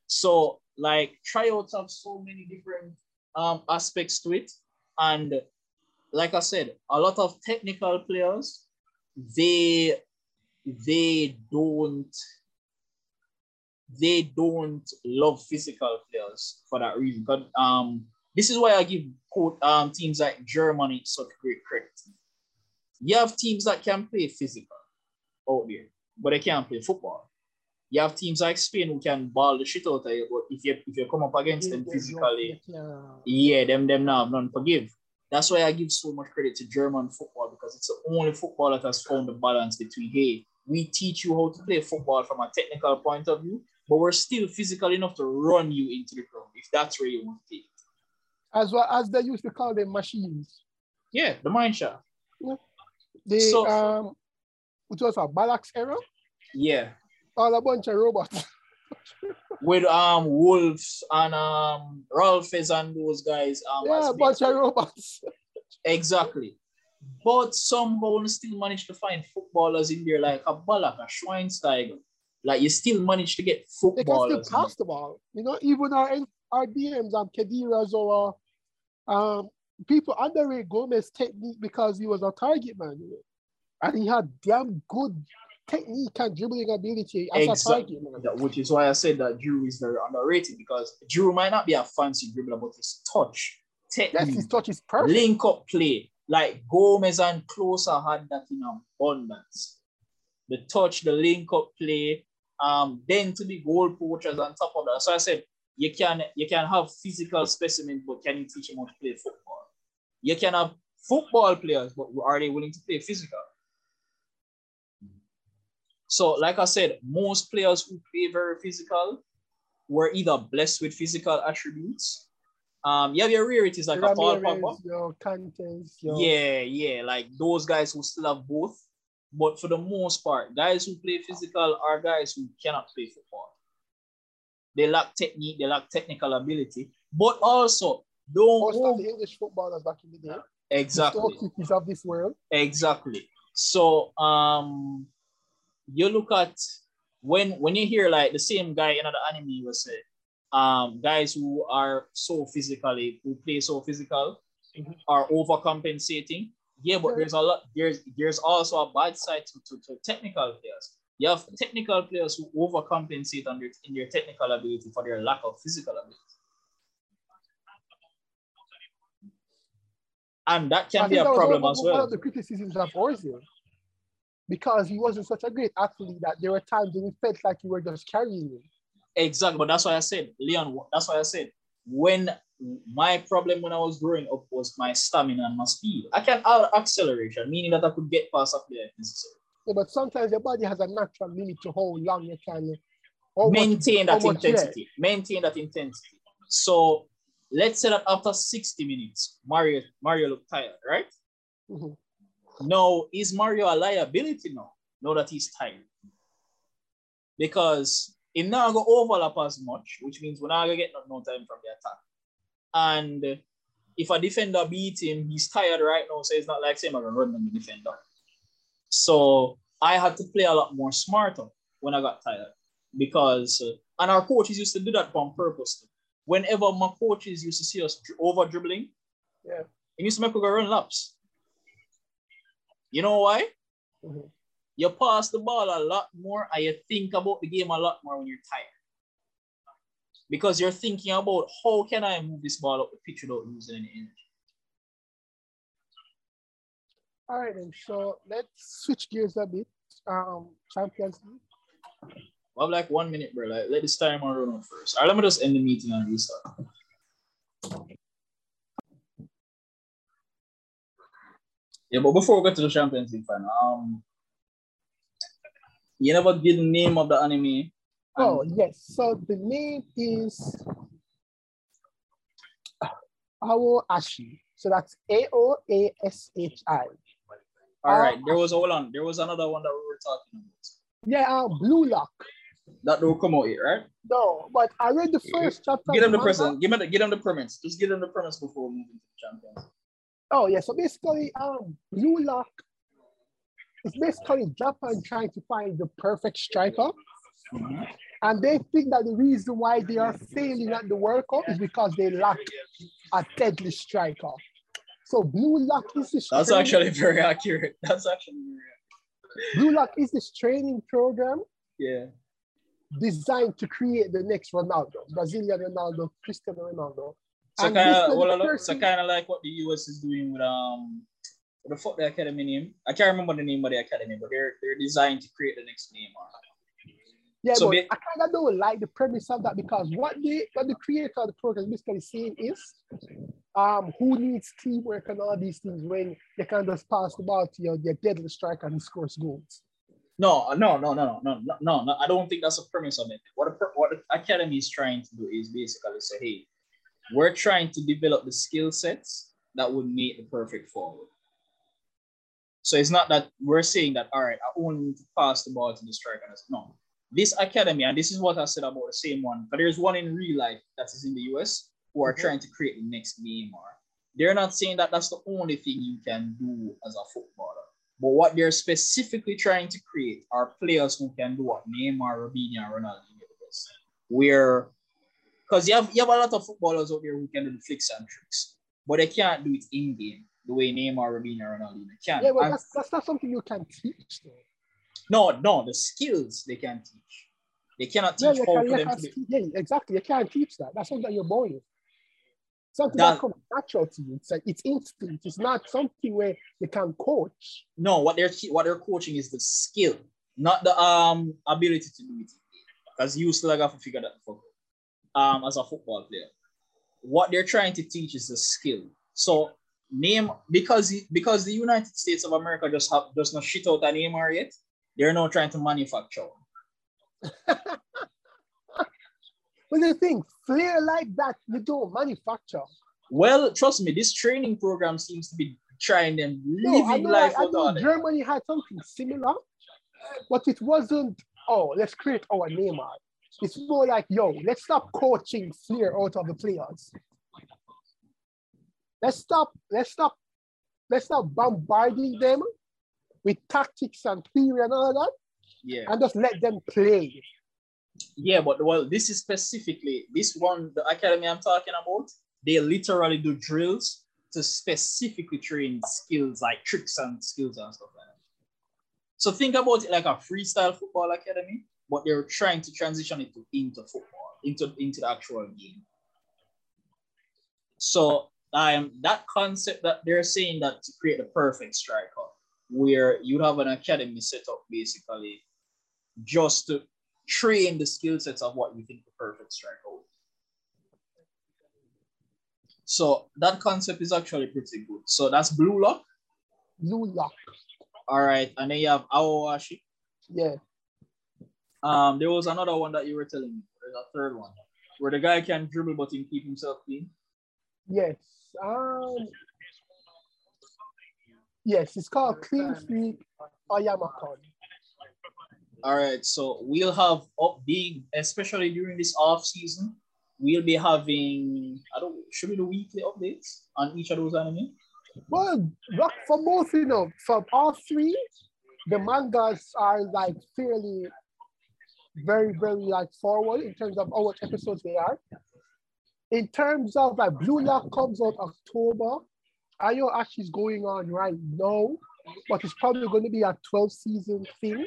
So, like, tryouts have so many different um, aspects to it. And like I said, a lot of technical players, they they don't they don't love physical players for that reason. But um, this is why I give quote, um, teams like Germany such great credit. You have teams that can play physical out there, but they can't play football. You have teams like Spain who can ball the shit out of you, but if you if you come up against them physically, yeah, them them now none forgive. That's why I give so much credit to German football because it's the only football that has found the balance between hey, we teach you how to play football from a technical point of view, but we're still physical enough to run you into the ground if that's where you want to take it. As well as they used to call them machines. Yeah, the Mannschaft. Yeah. The so, um it was a Ballack's era. Yeah. All a bunch of robots. With um Wolves and um Rolfes and those guys. Um, yeah, a bunch of robots. Exactly. But somehow we still managed to find footballers in there like a Ballack, a Schweinsteiger. Like you still manage to get footballers. They can still pass the ball. You know, even our our DMs, um, Khedira Zoa, um, people underrate Gomez technique because he was a target man. You know? And he had damn good technique and dribbling ability as exactly. a target man. Which is why I said that Drew is very underrated because Drew might not be a fancy dribbler, but his touch, technique, yes, his touch is perfect. Link up play. Like Gomez and Klose had that in abundance. The touch, the link up play, um, then to be goal poachers on top of that. So I said you can you can have physical specimen, but can you teach them how to play football? You can have football players, but are they willing to play physical? So, like I said, most players who play very physical were either blessed with physical attributes. Um, you have your rarities like a Paul Pogba. Your contents, your... Yeah, yeah, like those guys who still have both. But for the most part, guys who play physical are guys who cannot play football. They lack technique, they lack technical ability, but also don't. Most of the English footballers back in the day. Exactly. The of this world. Exactly. So um, you look at when when you hear like the same guy in the anime will say, um, guys who are so physically who play so physical mm-hmm. are overcompensating yeah, but there's a lot. There's there's also a bad side to, to, to technical players. You have technical players who overcompensate on their, in their technical ability for their lack of physical ability. And that can I be a problem as well. One of the criticisms of Ozil, because he wasn't such a great athlete that there were times when it felt like you were just carrying him. Exactly, but that's why I said, Leon, that's why I said, when my problem when I was growing up was my stamina and my speed. I can add acceleration, meaning that I could get past up there if necessary. Yeah, but sometimes your body has a natural limit to how long you can maintain much, that intensity. Maintain that intensity. So let's say that after 60 minutes, Mario Mario looked tired, right? Mm-hmm. Now, is Mario a liability now? Now that he's tired. Because not going to overlap as much, which means we're not going to get no, no time from the attack. And if a defender beat him, he's tired right now, so it's not like saying I'm gonna run on the defender. So I had to play a lot more smarter when I got tired because, uh, and our coaches used to do that on purpose. Whenever my coaches used to see us over dribbling, yeah, it used to make us go run laps. You know why? Mm-hmm. You pass the ball a lot more and you think about the game a lot more when you're tired because you're thinking about how can I move this ball up the pitch without losing any energy. All right, then. So let's switch gears a bit. Um, Champions League. Have like one minute, bro. Like, let this time run on first. All right, let me just end the meeting and restart. Yeah, but before we get to the Champions League final, um, you never give the name of the anime Oh, yes. So the name is Ao Ashi. So that's A O A S H I. All right. There was hold on. There was another one that we were talking about. Yeah, uh, Blue Lock. That will come out here, right? No, but I read the first chapter. Get them the present. Give them the, get them the permits. Just get them the permits before we move into the champions. Oh yeah. So basically, um, Blue Lock is basically Japan trying to find the perfect striker. Mm-hmm. And they think that the reason why they are failing at the World Cup is because they lack a deadly striker. So Blue Lock is this. That's training. actually very accurate. That's actually very Blue Lock is this training program. Yeah. Designed to create the next Ronaldo, Brazilian Ronaldo, Cristiano Ronaldo. So kind of well, so kind of like what the US is doing with um what the fuck the academy name? I can't remember the name of the academy, but they're they're designed to create the next Neymar. Yeah, so but be- I kind of don't like the premise of that because what the what the creator of the program is basically saying is, um, who needs teamwork and all these things when they can just pass the ball to your, your deadly striker and scores goals. No, no, no, no, no, no, no, no. I don't think that's a premise of it. What a, what the academy is trying to do is basically say, hey, we're trying to develop the skill sets that would make the perfect forward. So it's not that we're saying that all right, I only need to pass the ball to the striker. No, this academy, and this is what I said about the same one, but there's one in real life that is in the US who are mm-hmm. trying to create the next Neymar. They're not saying that that's the only thing you can do as a footballer. But what they're specifically trying to create are players who can do what Neymar, Robinho, and Ronaldinho does. Where, because you have, you have a lot of footballers out there who can do the flicks and tricks, but they can't do it in game the way Neymar, Robinho, and Ronaldinho can. Yeah, but that's, that's not something you can teach, though. No, no, the skills they can teach. They cannot teach yeah, how can, for them to. Yeah, exactly. You can't teach that. That's something that you're born with. Something that, that comes natural to you. It's like it's instinct. It's not something where you can coach. No, what they're what they're coaching is the skill, not the um ability to do it. Because you still have to figure that out. Um, as a football player, what they're trying to teach is the skill. So name because because the United States of America just have does not shit out a Neymar yet. They're not trying to manufacture. But the thing, flair like that, you don't manufacture. Well, trust me, this training program seems to be trying them living no, life. I, I know Germany had something similar, but it wasn't, oh, let's create our Neymar. It's more like, yo, let's stop coaching flair out of the players. Let's stop, let's stop, let's stop bombarding them with tactics and theory and all that. Yeah. And just let them play. Yeah, but well, this is specifically this one, the academy I'm talking about. They literally do drills to specifically train skills like tricks and skills and stuff like that. So think about it like a freestyle football academy, but they're trying to transition it to, into football, into, into the actual game. So um, that concept that they're saying that to create the perfect striker, where you have an academy set up basically just to train the skill sets of what you think the perfect striker would So that concept is actually pretty good. So that's Blue Lock. Blue Lock. All right. And then you have Ao Ashi. Yeah. Um, there was another one that you were telling me. There's a third one where the guy can dribble but he keep himself clean. Yes. Um, yes, it's called Clean Sweep Ayamakon. All right, so we'll have oh, up big, especially during this off season. We'll be having I don't should be the weekly updates on each of those anime. Well, for both, you know, from all three, the mangas are like fairly very, very like forward in terms of how much episodes they are. In terms of like Blue Lock comes out October. Ao Ashi is going on right now, but it's probably going to be a 12 season thing.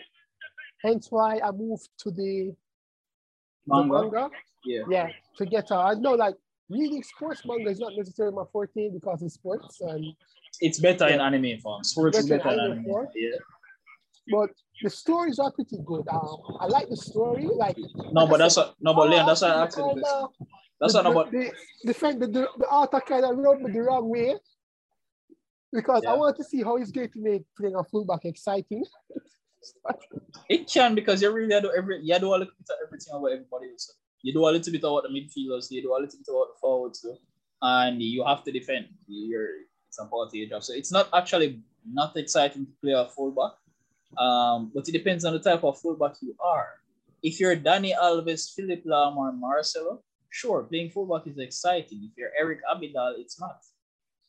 Hence why I moved to the manga. The manga. Yeah. Yeah. To get uh, I know like reading sports manga is not necessarily my forte because it's sports and it's better yeah. in anime form. Sports better is better in anime. Form. Yeah. But the stories are pretty good. Um, I like the story. Like no, but that's a, no, but Leon, that's what I asked you. That's not about the, the, the, the, the author kind of wrote me the wrong way because yeah. I want to see how he's going to make playing a fullback exciting. It can because you really do every you do a little bit of everything about everybody else. You do a little bit about the midfielders, you do a little bit about the forwards too. And you have to defend. You're it's a part of your job. So it's not actually not exciting to play a fullback. Um, but it depends on the type of fullback you are. If you're Dani Alves, Philipp Lahm, or Marcelo, sure, playing fullback is exciting. If you're Eric Abidal, it's not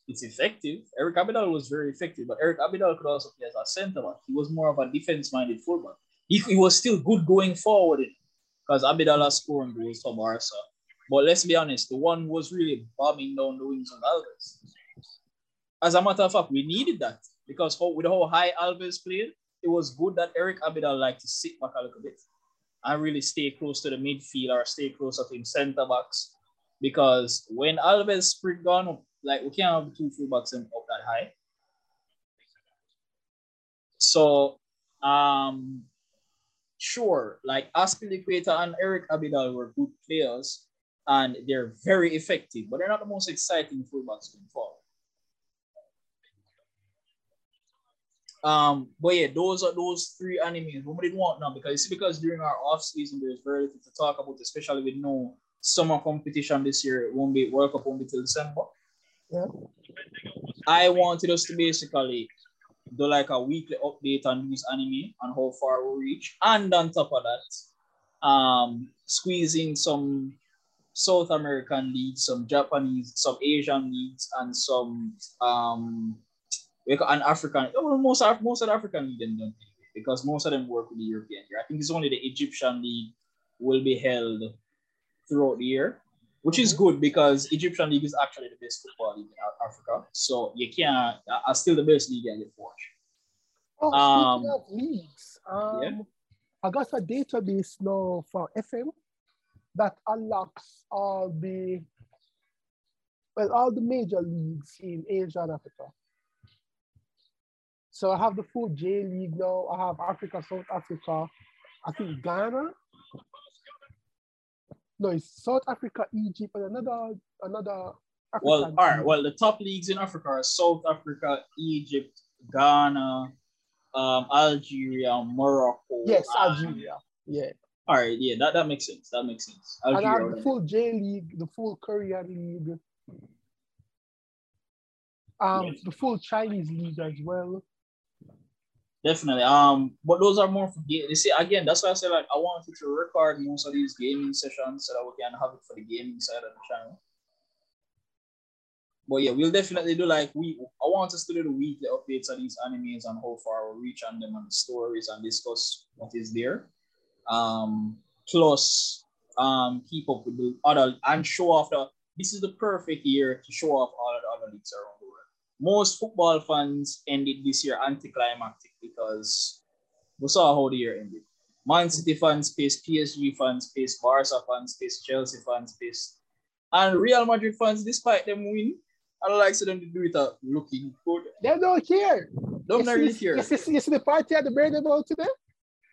it's effective. Eric Abidal was very effective, but Eric Abidal could also play as a center back. He was more of a defense-minded fullback. He, he was still good going forward because Abidal has scored goals for Barca. But let's be honest, the one was really bombing down the wings of Alves. As a matter of fact, we needed that because with how high Alves played, it was good that Eric Abidal liked to sit back a little bit and really stay close to the midfield or stay close to him center backs. Because when Alves sprint gone up, like we can't have two fullbacks up that high. So um sure, like Azpilicueta and Eric Abidal were good players and they're very effective, but they're not the most exciting fullbacks going forward. Um, but yeah, those are those three animes. We didn't want now because it's because during our off season there's very little to talk about, especially with no summer competition this year. It won't be World Cup won't be till December. Yeah. I wanted us to basically do like a weekly update on these anime and how far we reach. And on top of that, um, squeezing some South American leagues, some Japanese, some Asian leagues, and some um an African. Well, most most of the African league don't because most of them work with the European year. I think it's only the Egyptian league will be held throughout the year, which mm-hmm. is good because Egyptian league is actually the best football league in Africa. So you can't. Uh, still the best league I get watch. Oh, um, leagues, um, yeah. I got a database now for FM that unlocks all the well all the major leagues in Asia and Africa. So I have the full J League now. I have Africa, South Africa, I think Ghana. No, it's South Africa, Egypt, and another another. African well, all right. Well, the top leagues in Africa are South Africa, Egypt, Ghana, um, Algeria, Morocco. Yes, Algeria. Yeah. All right, yeah, that, that makes sense. That makes sense. Algeria, and I have the full J League, the full Korean League, um, yes. the full Chinese League as well. Definitely. Um, but those are more for You see, again, that's why I said like I wanted to record most of these gaming sessions so that we can have it for the gaming side of the channel. But yeah, we'll definitely do like we. I want us to do the weekly updates of these animes and how far we reach on them and the stories and discuss what is there. Um, plus, um, keep up with the other and show off the. This is the perfect year to show off all the other leagues around. Most football fans ended this year anticlimactic because we saw how the year ended. Man City fans face PSG fans, face Barca fans, face Chelsea fans, face and Real Madrid fans, despite them win, I don't like them to do it uh, looking good. They don't care. Don't you really care. You see, you see the party at the Bernabeu today?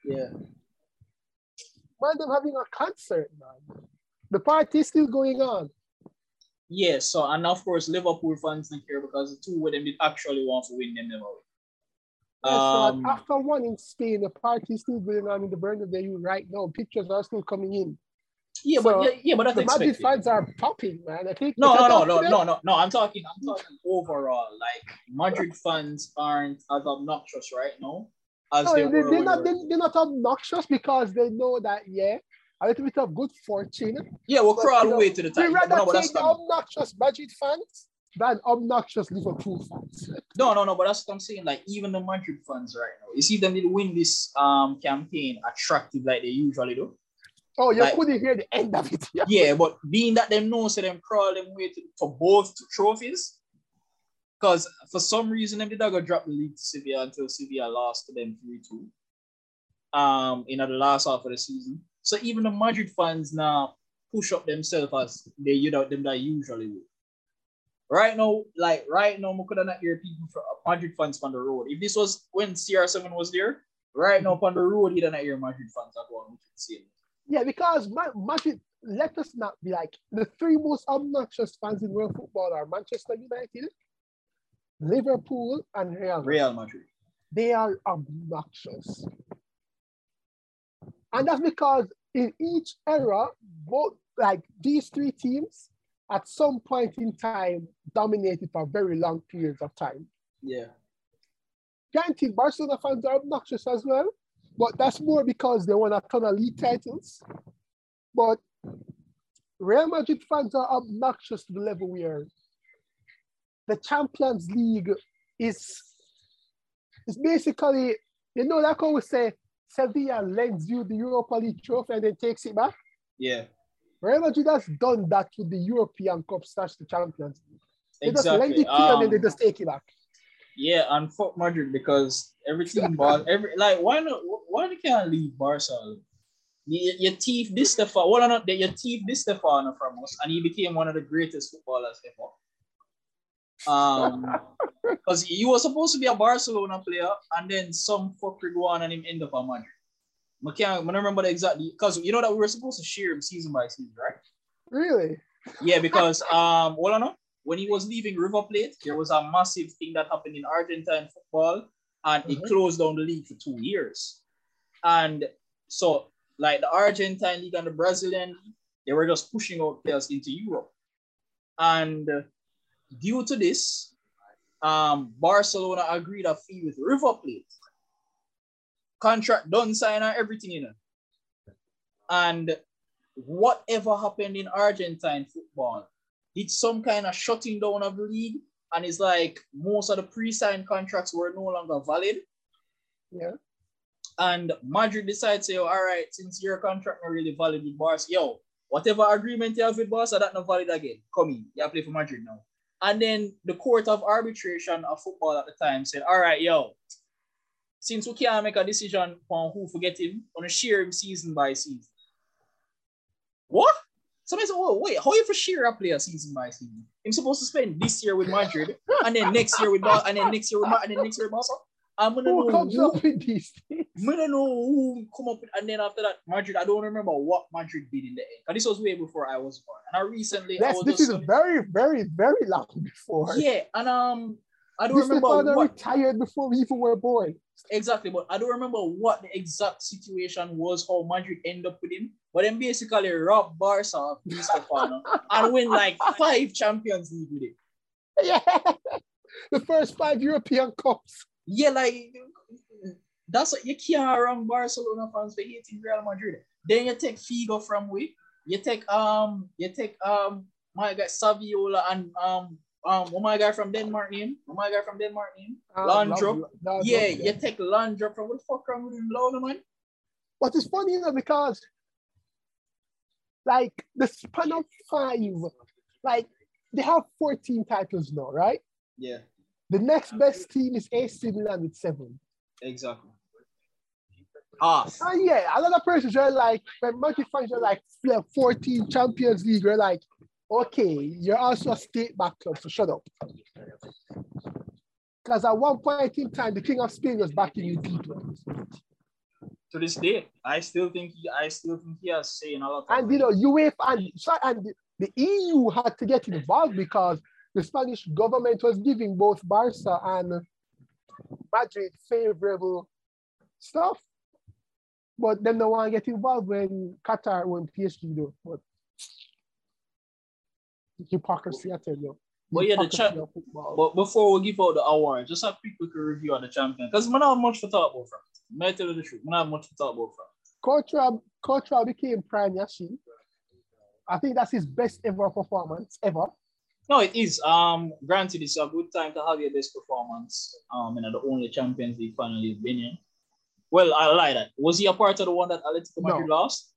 Yeah. Man, them having a concert, man. The party is still going on. Yes, yeah, so and of course Liverpool fans don't care because the two of them did actually want to win them never win. Um, so after one in Spain, the party is still going on in the Bernabeu right now. Pictures are still coming in. Yeah, so but yeah, yeah, but that's the expected. Madrid fans are popping, man. I think no, no, no, no, no, no, no. I'm talking, I'm talking overall. Like Madrid fans aren't as obnoxious right now as no, they, they. They're not, they, they're not obnoxious because they know that yeah, a little bit of good fortune. Yeah, we'll crawl you know, way to the top. We rather no, take obnoxious Madrid fans than obnoxious Liverpool fans. no, no, no, but that's what I'm saying. Like even the Madrid fans right now, you see them did win this um campaign attractive like they usually do. Oh, you like, couldn't hear the end of it. Yeah, yeah but being that them know so them crawl them way to, for both trophies. Because for some reason them did not go drop the league to Sevilla until Sevilla lost to them 3-2. Um, in the last half of the season. So even the Madrid fans now push up themselves as they you know them that usually would. Right now, like right now, we could not hear people from uh, Madrid fans on the road. If this was when CR7 was there, right now on the road, you don't hear Madrid fans at one, which see it. Yeah, because Madrid, let us not be like the three most obnoxious fans in world football are Manchester United, Liverpool, and Real Madrid. Real Madrid. They are obnoxious. And that's because in each era, both like these three teams at some point in time dominated for very long periods of time. Yeah. Granted, Barcelona fans are obnoxious as well, but that's more because they won a ton of league titles. But Real Madrid fans are obnoxious to the level we are. the Champions League is, is basically, you know, like I would say, Sevilla lends you the Europa League trophy and then takes it back. Yeah. Real Madrid has done that with the European Cup slash the Champions League. They exactly. just lend it to um, you and then they um, just take it back. Yeah, and fuck Madrid because everything Bar every like why not why they can't leave Barca? Your, you thief Di Stefano, well not that you thief Di Stefano from us, and he became one of the greatest footballers ever. Um, because he was supposed to be a Barcelona player, and then some fucker go on and him end up a Madrid. I can't I remember exactly because you know that we were supposed to share him season by season, right? Really? Yeah, because um, well, I know when he was leaving River Plate, there was a massive thing that happened in Argentine football, and mm-hmm. it closed down the league for two years. And so, like the Argentine league and the Brazilian they were just pushing out players into Europe. And due to this, um, Barcelona agreed a fee with River Plate. Contract done, sign and everything, you know. And whatever happened in Argentine football, it's some kind of shutting down of the league. And it's like most of the pre-signed contracts were no longer valid. Yeah. And Madrid decides, say, all right, since your contract not really valid with Barca, yo, whatever agreement you have with Barca, that not valid again. Come in, you play for Madrid now. And then the court of arbitration of football at the time said, all right, yo, since we can't make a decision on who forget him, on a share him season by season. What? Somebody said, oh, wait, how you for share a player season by season? I'm supposed to spend this year with Madrid, and then next year with Barca, and then next year with Barca, and then next year with Barca. I'm gonna Who know comes who, up with these things? I'm gonna know who come up with, and then after that, Madrid. I don't remember what Madrid did in the end. And this was way before I was born. And I recently, I Yes, was this just is very, very, very long before. yeah, and um, I don't This remember father what retired before we even were born. exactly, but I don't remember what the exact situation was. How Madrid end up with him, but then basically rob Barca of and win like five Champions League with it. Yeah. The first five European Cups. Yeah, like that's what you can't run Barcelona fans for hating Real Madrid. Then you take Figo from we, you take um, you take um, my guy Saviola and um, um, what my guy from Denmark name, what my guy from Denmark name, Um, love- love- Yeah, you take Laudrup from what the fuck wrong with him, Lona, man? But it's funny, know, because like the span of five, like they have 14 titles now, right? Yeah, The next best team is AC Milan with seven. exactly. And uh, yeah, a lot of persons are like, when multi fans are like 14 Champions League, you're like, okay, you're also a state back club, so shut up. Because at one point in time, the King of Spain was backing you people. To this day, I still think he, I still think he has saying a lot. Of And you know, UEFA and, and the- the EU had to get involved because the Spanish government was giving both Barca and Madrid favorable stuff. But then they want to get involved when Qatar, won PSG do. But hypocrisy, I tell you. But yeah, the cha- But before we give out the award, just a quick, quick review of the champion. Because we don't have much to talk about from it. May I tell you the truth? We don't have much to talk about from it. Courtois became Prime Yashin. I think that's his best ever performance ever. No, it is. Um, granted, it's a good time to have your best performance. Um, in the only Champions League final been in. Well, I lie that. Was he a part of the one that Atletico Madrid lost?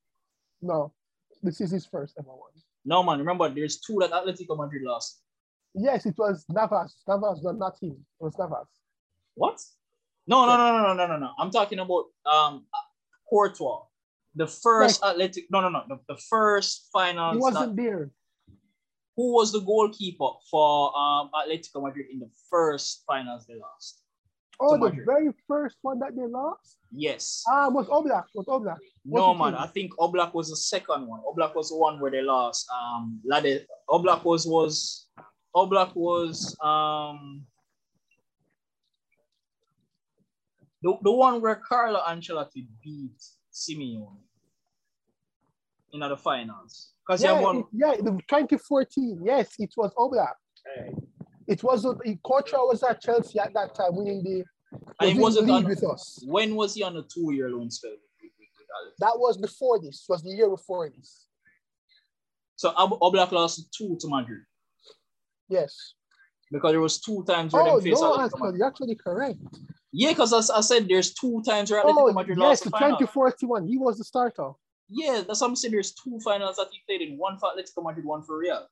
No, this is his first ever one. No, man. Remember, there's two that Atletico Madrid lost. Yes, it was Navas. Navas, not, not him. It was Navas. What? No, no, no, no, no, no, no, no. I'm talking about um Courtois. The first Athletic. No, no, no. The, the first final. He wasn't there. Who was the goalkeeper for um Atletico Madrid in the first finals they lost? Oh, the Madrid. very first one that they lost? Yes. Ah, was Oblak. Was Oblak. No man? I think Oblak was the second one. Oblak was the one where they lost. Um, Lade, Oblak was was Oblak was um the, the one where Carlo Ancelotti beat Simeone in the finals. Because Yeah, yeah, one yeah, the 2014. Yes, it was Oblak. It wasn't. Courtois was at Chelsea at that time, winning the. and it was in wasn't the on, with us. when was he on a two-year loan spell? That was before this. Was the year before this. So Ob- Oblak lost two to Madrid Yes. because there was two times where Oh they faced no, actually, you're actually correct. Yeah, because as I said, there's two times where oh, Atletico Oh Madrid yes, lost the the final. 2041. He was the starter. Yeah, that's what I'm saying. There's two finals that he played in. One for Atletico Madrid, one for Real.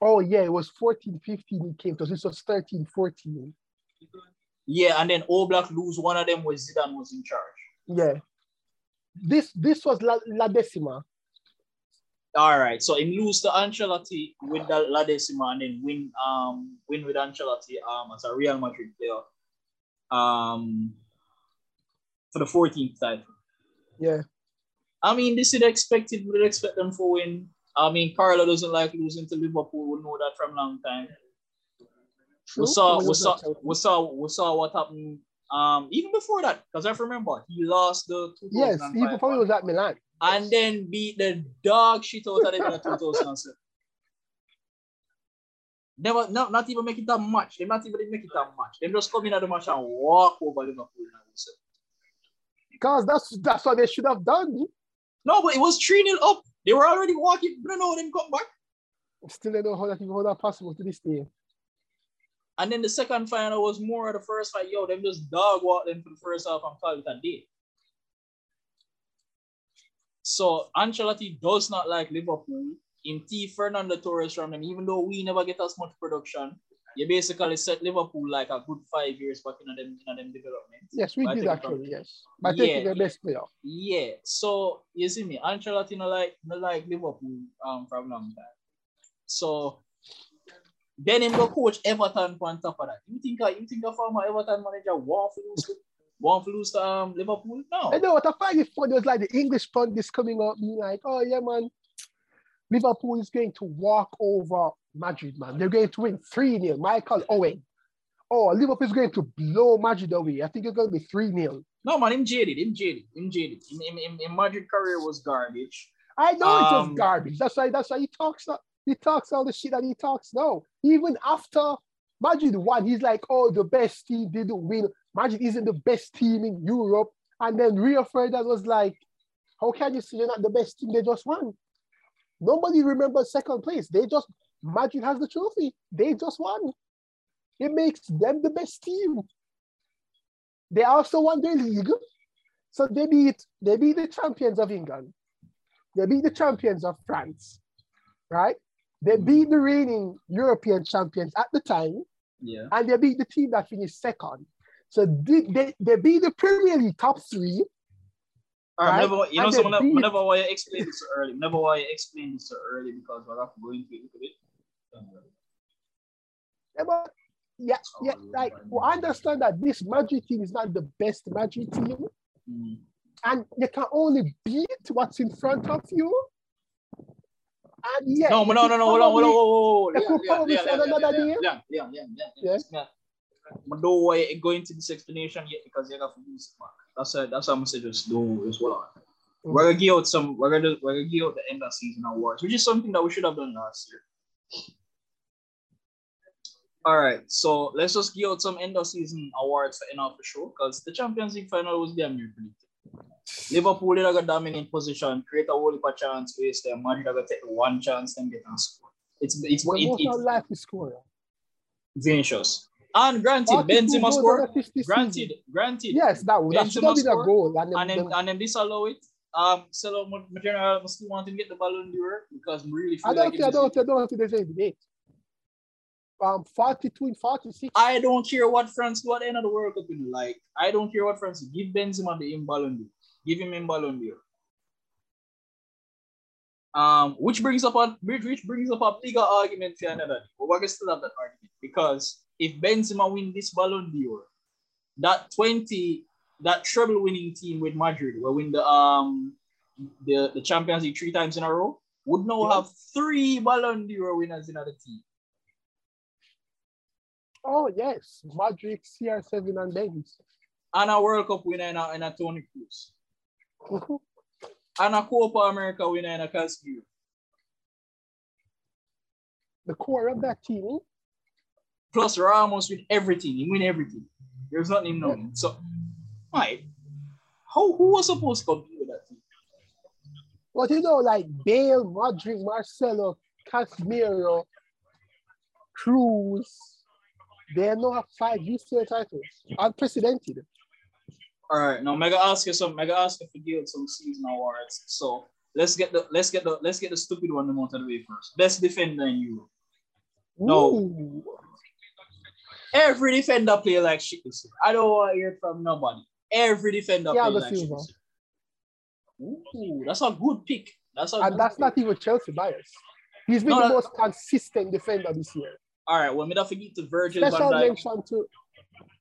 Oh yeah, it was 14, 15 he came to. This was 13, 14. Yeah, and then Oblak lose one of them where Zidane was in charge. Yeah. This this was La, La Decima. All right, so he lose to Ancelotti with the La Decima and then win um win with Ancelotti um as a Real Madrid player um for the 14th title. Yeah. I mean, this is expected. We'd expect them to win. I mean, Carlo doesn't like losing to Liverpool. We know that from a long time. True. We saw, we saw, we saw, we saw what happened. Um, even before that, because I remember he lost the 2005 Yes, he before he was at Milan. and then beat the dog shit out of them in the 2007. Never, not, not even make it that much. They not even make it that much. They just come in at the match and walk over Liverpool. Because that's that's what they should have done. No, but it was 3 0 up. They were already walking. Bruno then come back. Still they don't know how that, how that possible to this day. And then the second final was more of the first fight. Yo, them just dog walked them for the first half and called it a day. So Ancelotti does not like Liverpool. In T Fernando Torres from them, even though we never get as much production, you basically set Liverpool like a good five years back in them in them development. Yes, we did actually, yes. By yeah, taking the best player. Yeah. So you see me, Ancelotti not like not like Liverpool um from long time. So then him go coach Everton on top of that. You think uh, you think a former Everton manager want to lose to, want to lose to um, Liverpool? No. I know what I find it funny was like the English pundits coming up being like, oh yeah man, Liverpool is going to walk over Madrid, man. They're going to win 3-0. Michael Owen. Oh, Liverpool is going to blow Madrid away. I think it's going to be 3-0. No, man, him jaded, him jaded, him jaded. In, in, in Madrid career was garbage. I know um, it was um, garbage. That's why that's why he talks he talks all the shit that he talks now. Even after Madrid won, he's like, oh, the best team didn't win. Madrid isn't the best team in Europe. And then Rio Ferdinand was like, how can you say you're not the best team? They just won. Nobody remembers second place. They just, Madrid has the trophy. They just won. It makes them the best team. They also won their league. So they beat, they beat the champions of England. They beat the champions of France, right? They hmm. beat the reigning European champions at the time. Yeah. And they beat the team that finished second. So they, they, they beat the Premier League top three. All right, you know, so whenever, whenever why I explain this so early, whenever why I explain this so early because we're have to go into it a bit. Yeah, but yeah, yeah, like we understand that this Madrid team is not the best Madrid team, mm. and you can only beat what's in front of you. And yeah, no, no, no, no, hold on, hold on, hold on. They could probably yeah, yeah, another day. Yeah, yeah, yeah, yeah. yeah. But don't worry, go into this explanation yet because you have to use it back. That's a, that's how I'm say just do as well. Mm-hmm. We're gonna give out some. We're gonna we're gonna give out the end of season awards, which is something that we should have done last year. All right, so let's just give out some end of season awards for end of the show because the Champions League final was damn near predicted. Liverpool did a dominant position, create a whole heap of chance, waste them. Madrid got take one chance and get a score. It's it's what it, it, likely score. Vinicius. And granted, Benzema score. Granted, granted. Yes, that would that should have been a goal. And then, and then, and then disallow it. Um, so Material must still want to get the Ballon d'Or because I'm really I don't like think, I don't, I don't think there's any debate. Um, 42 and 46. I don't care what France do at the end of the World Cup in like. I don't care what France do. Give Benzema the Ballon d'Or. Give him in Ballon d'Or. Um, which brings up a which brings up a bigger argument for another day. But we're gonna still have that argument because if Benzema win this Ballon d'Or, that 20, that treble winning team with Madrid will win the um the, the Champions League three times in a row, would now have three Ballon d'Or winners in other team. Oh yes, Madrid, CR7 and Benz. And a World Cup winner in a, in a Kroos. Mm-hmm. And a Copa America winner in a Casemiro. The core of that team Plus Ramos with everything. He win everything. There's nothing known. So, why? How who was supposed to compete with that team? Well, you know, like Bale, Modric, Marcelo, Casemiro, Kroos, they now have five UCL titles, unprecedented. All right, now mega ask you some mega ask you for give some season awards. So let's get the let's get the let's get the stupid one out of the way first. Best defender in Europe. No. Every defender play like shit this year. I don't want to hear from nobody. Every defender yeah, play like shit this year. Ooh, that's a good pick. That's a and that's pick. not even Chelsea bias. He's been no, the most consistent defender this year. All right, well, me don't forget to Virgil Special mention to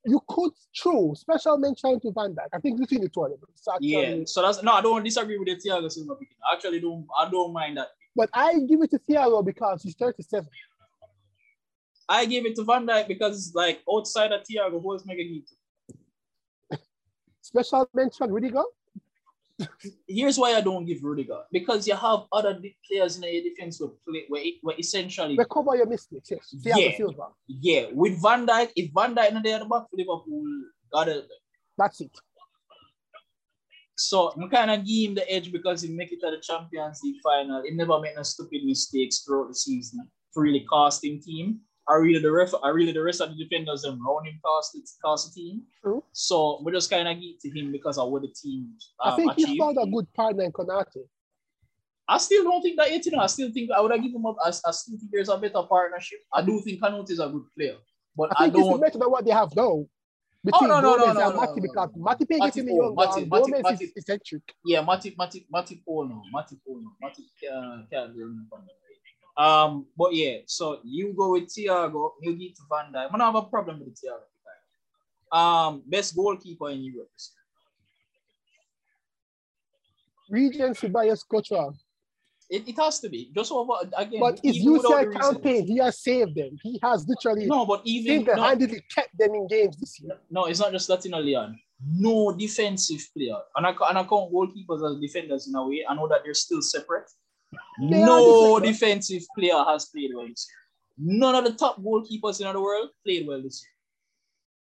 you could true special mention to Van Dijk. I think between the two of them. Yeah, so that's no, I don't disagree with the Thiago Silva picking. I actually don't I don't mind that. But I give it to Thiago because he's 37. I give it to Van Dijk because like outside of Thiago, who is else make a hit? Special mention, Rudiger? Here's why I don't give Rudiger because you have other players in your defense who play where, where essentially recover your mistakes. Yes, yeah, yeah. With Van Dijk, if Van Dijk not there the back for Liverpool, gotta that's it. So I'm kind of give him the edge because he make it to the Champions League final. He never made no stupid mistakes throughout the season for really costing team. I really the ref, I really the rest of the defenders them round him cost cost the team. True. So we just kind of give to him because of what the team. Um, I think achieved. he found a good partner in Konate. I still don't think that yet, you know. I still think I would have given him up. I, I still think there's a better partnership. I do think Konate is a good player, but I, think I don't. It's better than what they have now between oh, no, no, Gomez no, no, and Matty because Matty Pay getting the young Matty, Matty, Gomez Matty, is eccentric. Yeah, Matty, Matty, Matty Paul no, Matty Paul no, Matty can't, can't be Um, but yeah, so you go with Thiago, you get to Van Dijk. I don't have a problem with the Thiago. Um, best goalkeeper in Europe. Recency bias culture. It, it has to be just over again. But his UCL campaign, he has saved them. He has literally no, but even single-handedly no, kept them in games this year. No, it's not just that Latino Leon. No defensive player, and I and I count goalkeepers as defenders in a way. I know that they're still separate. They no defensive player has played well this year. None of the top goalkeepers in the world played well this year.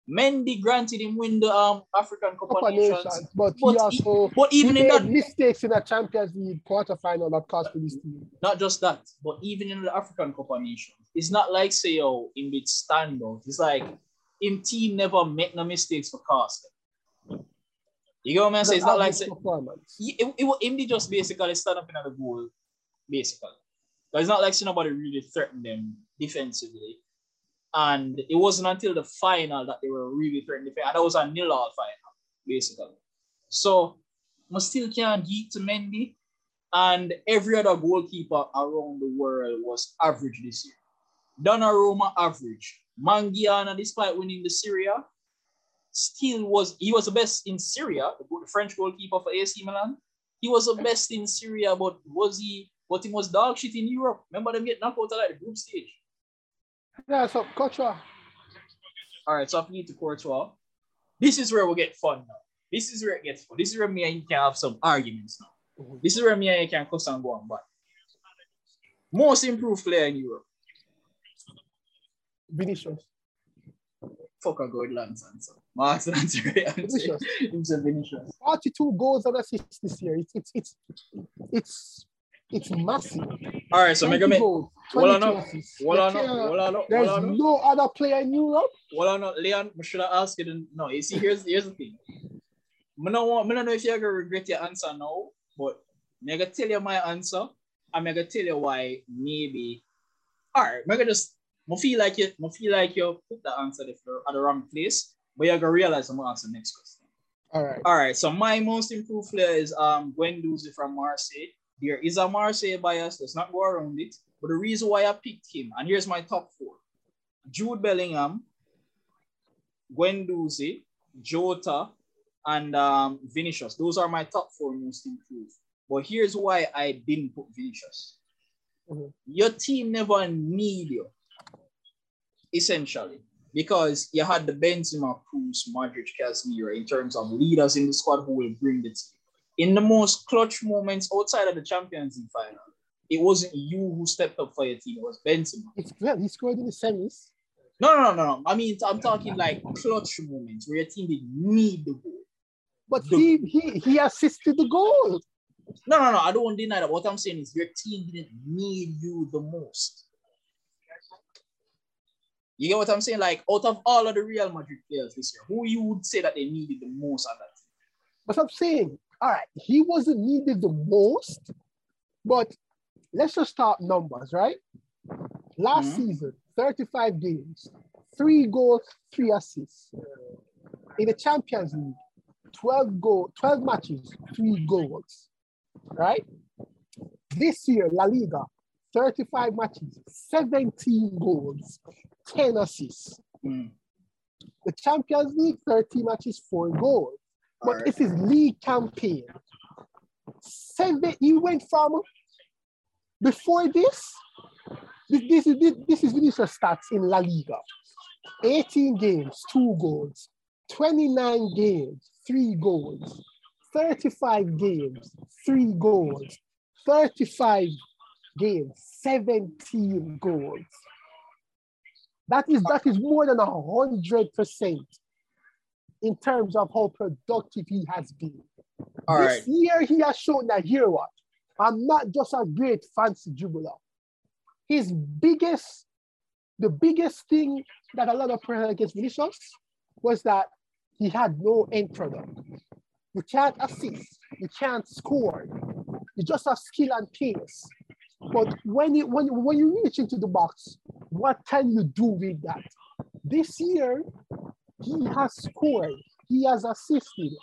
Mendy granted him win the um, African Cup, of Nations, Nations, but, but, he also but even in that mistakes in the Champions League quarterfinal that cost for this team. Not just that, but even in the African Cup of Nations, it's not like say oh in mid standout. It's like in team never make no mistakes for cost. You get what I'm saying? It's not like say, it, it, it, just basically stand up in the goal, basically. But it's not like somebody really threatened them defensively. And it wasn't until the final that they were really threatened. And that was a nil all final, basically. So I still can't get to Mendy. And every other goalkeeper around the world was average this year. Donnarumma average. Maignan, despite winning the Serie A, still was he was the best in Serie A, the French goalkeeper for AC Milan. He was the best in Serie A, but was he? But he was dog shit in Europe. Remember them get knocked out like the group stage. Yeah, so Courtois. All right, so I need to Courtois. This is where we get fun now. This is where it gets fun. This is where me and you can have some arguments now. Mm-hmm. This is where me and you can cuss and go on but Most improved player in Europe. Vinicius. Fuck a good Lance answer. Mark's answer. Vinicius. Vinicius. 42 goals and assists this year. It's it's it's it's it's massive. All right, so Mega Man. Hold on, hold on, hold on, There's no other player in Europe. Hold on, Leon. Should I ask you? No, you see, here's here's the thing. I don't want. I don't know if you're gonna regret your answer now, but I'm gonna tell you my answer. I'm gonna tell you why maybe. All right, I'm gonna just. I feel like you. I feel like you put the answer at the wrong place, but you're gonna realize I'm gonna answer the next question. All right. All right. So my most improved player is um Guendouzi from Marseille. There is a Marseille bias. Let's not go around it. But the reason why I picked him, and here's my top four. Jude Bellingham, Guendouzi, Jota, and um, Vinicius. Those are my top four most improved. But here's why I didn't put Vinicius. Mm-hmm. Your team never need you, essentially, because you had the Benzema, Kroos, Modric, Casemiro in terms of leaders in the squad who will bring the team in the most clutch moments outside of the Champions League final, it wasn't you who stepped up for your team. It was Benzema. It's well, he scored in the semis. No, no, no, no. I mean, I'm talking like clutch moments where your team didn't need the goal. But the, he, he he assisted the goal. No, no, no. I don't deny that. What I'm saying is your team didn't need you the most. You get what I'm saying? Like out of all of the Real Madrid players this year, who you would say that they needed the most at that? But I'm saying all right, he wasn't needed the most, but let's just start numbers, right? Last mm-hmm. season, 35 games, three goals, three assists. In the Champions League, 12 goal, 12 matches, three goals. Right? This year, La Liga, 35 matches, 17 goals, 10 assists. Mm. The Champions League, 30 matches, four goals. But right. it's his league campaign. Seven, he went from before this, this, this is this, this is Vinicius stats in La Liga. 18 games, two goals, 29 games, three goals, 35 games, three goals. 35 games, 17 goals. That is that is more than hundred percent in terms of how productive he has been. All this right. year he has shown that here what I'm not just a great fancy dribbler. His biggest, the biggest thing that a lot of players against Vinicius was that he had no end product. You can't assist, you can't score. You just have skill and pace. But when you when you, when you reach into the box, what can you do with that? This year, he has scored, he has assisted.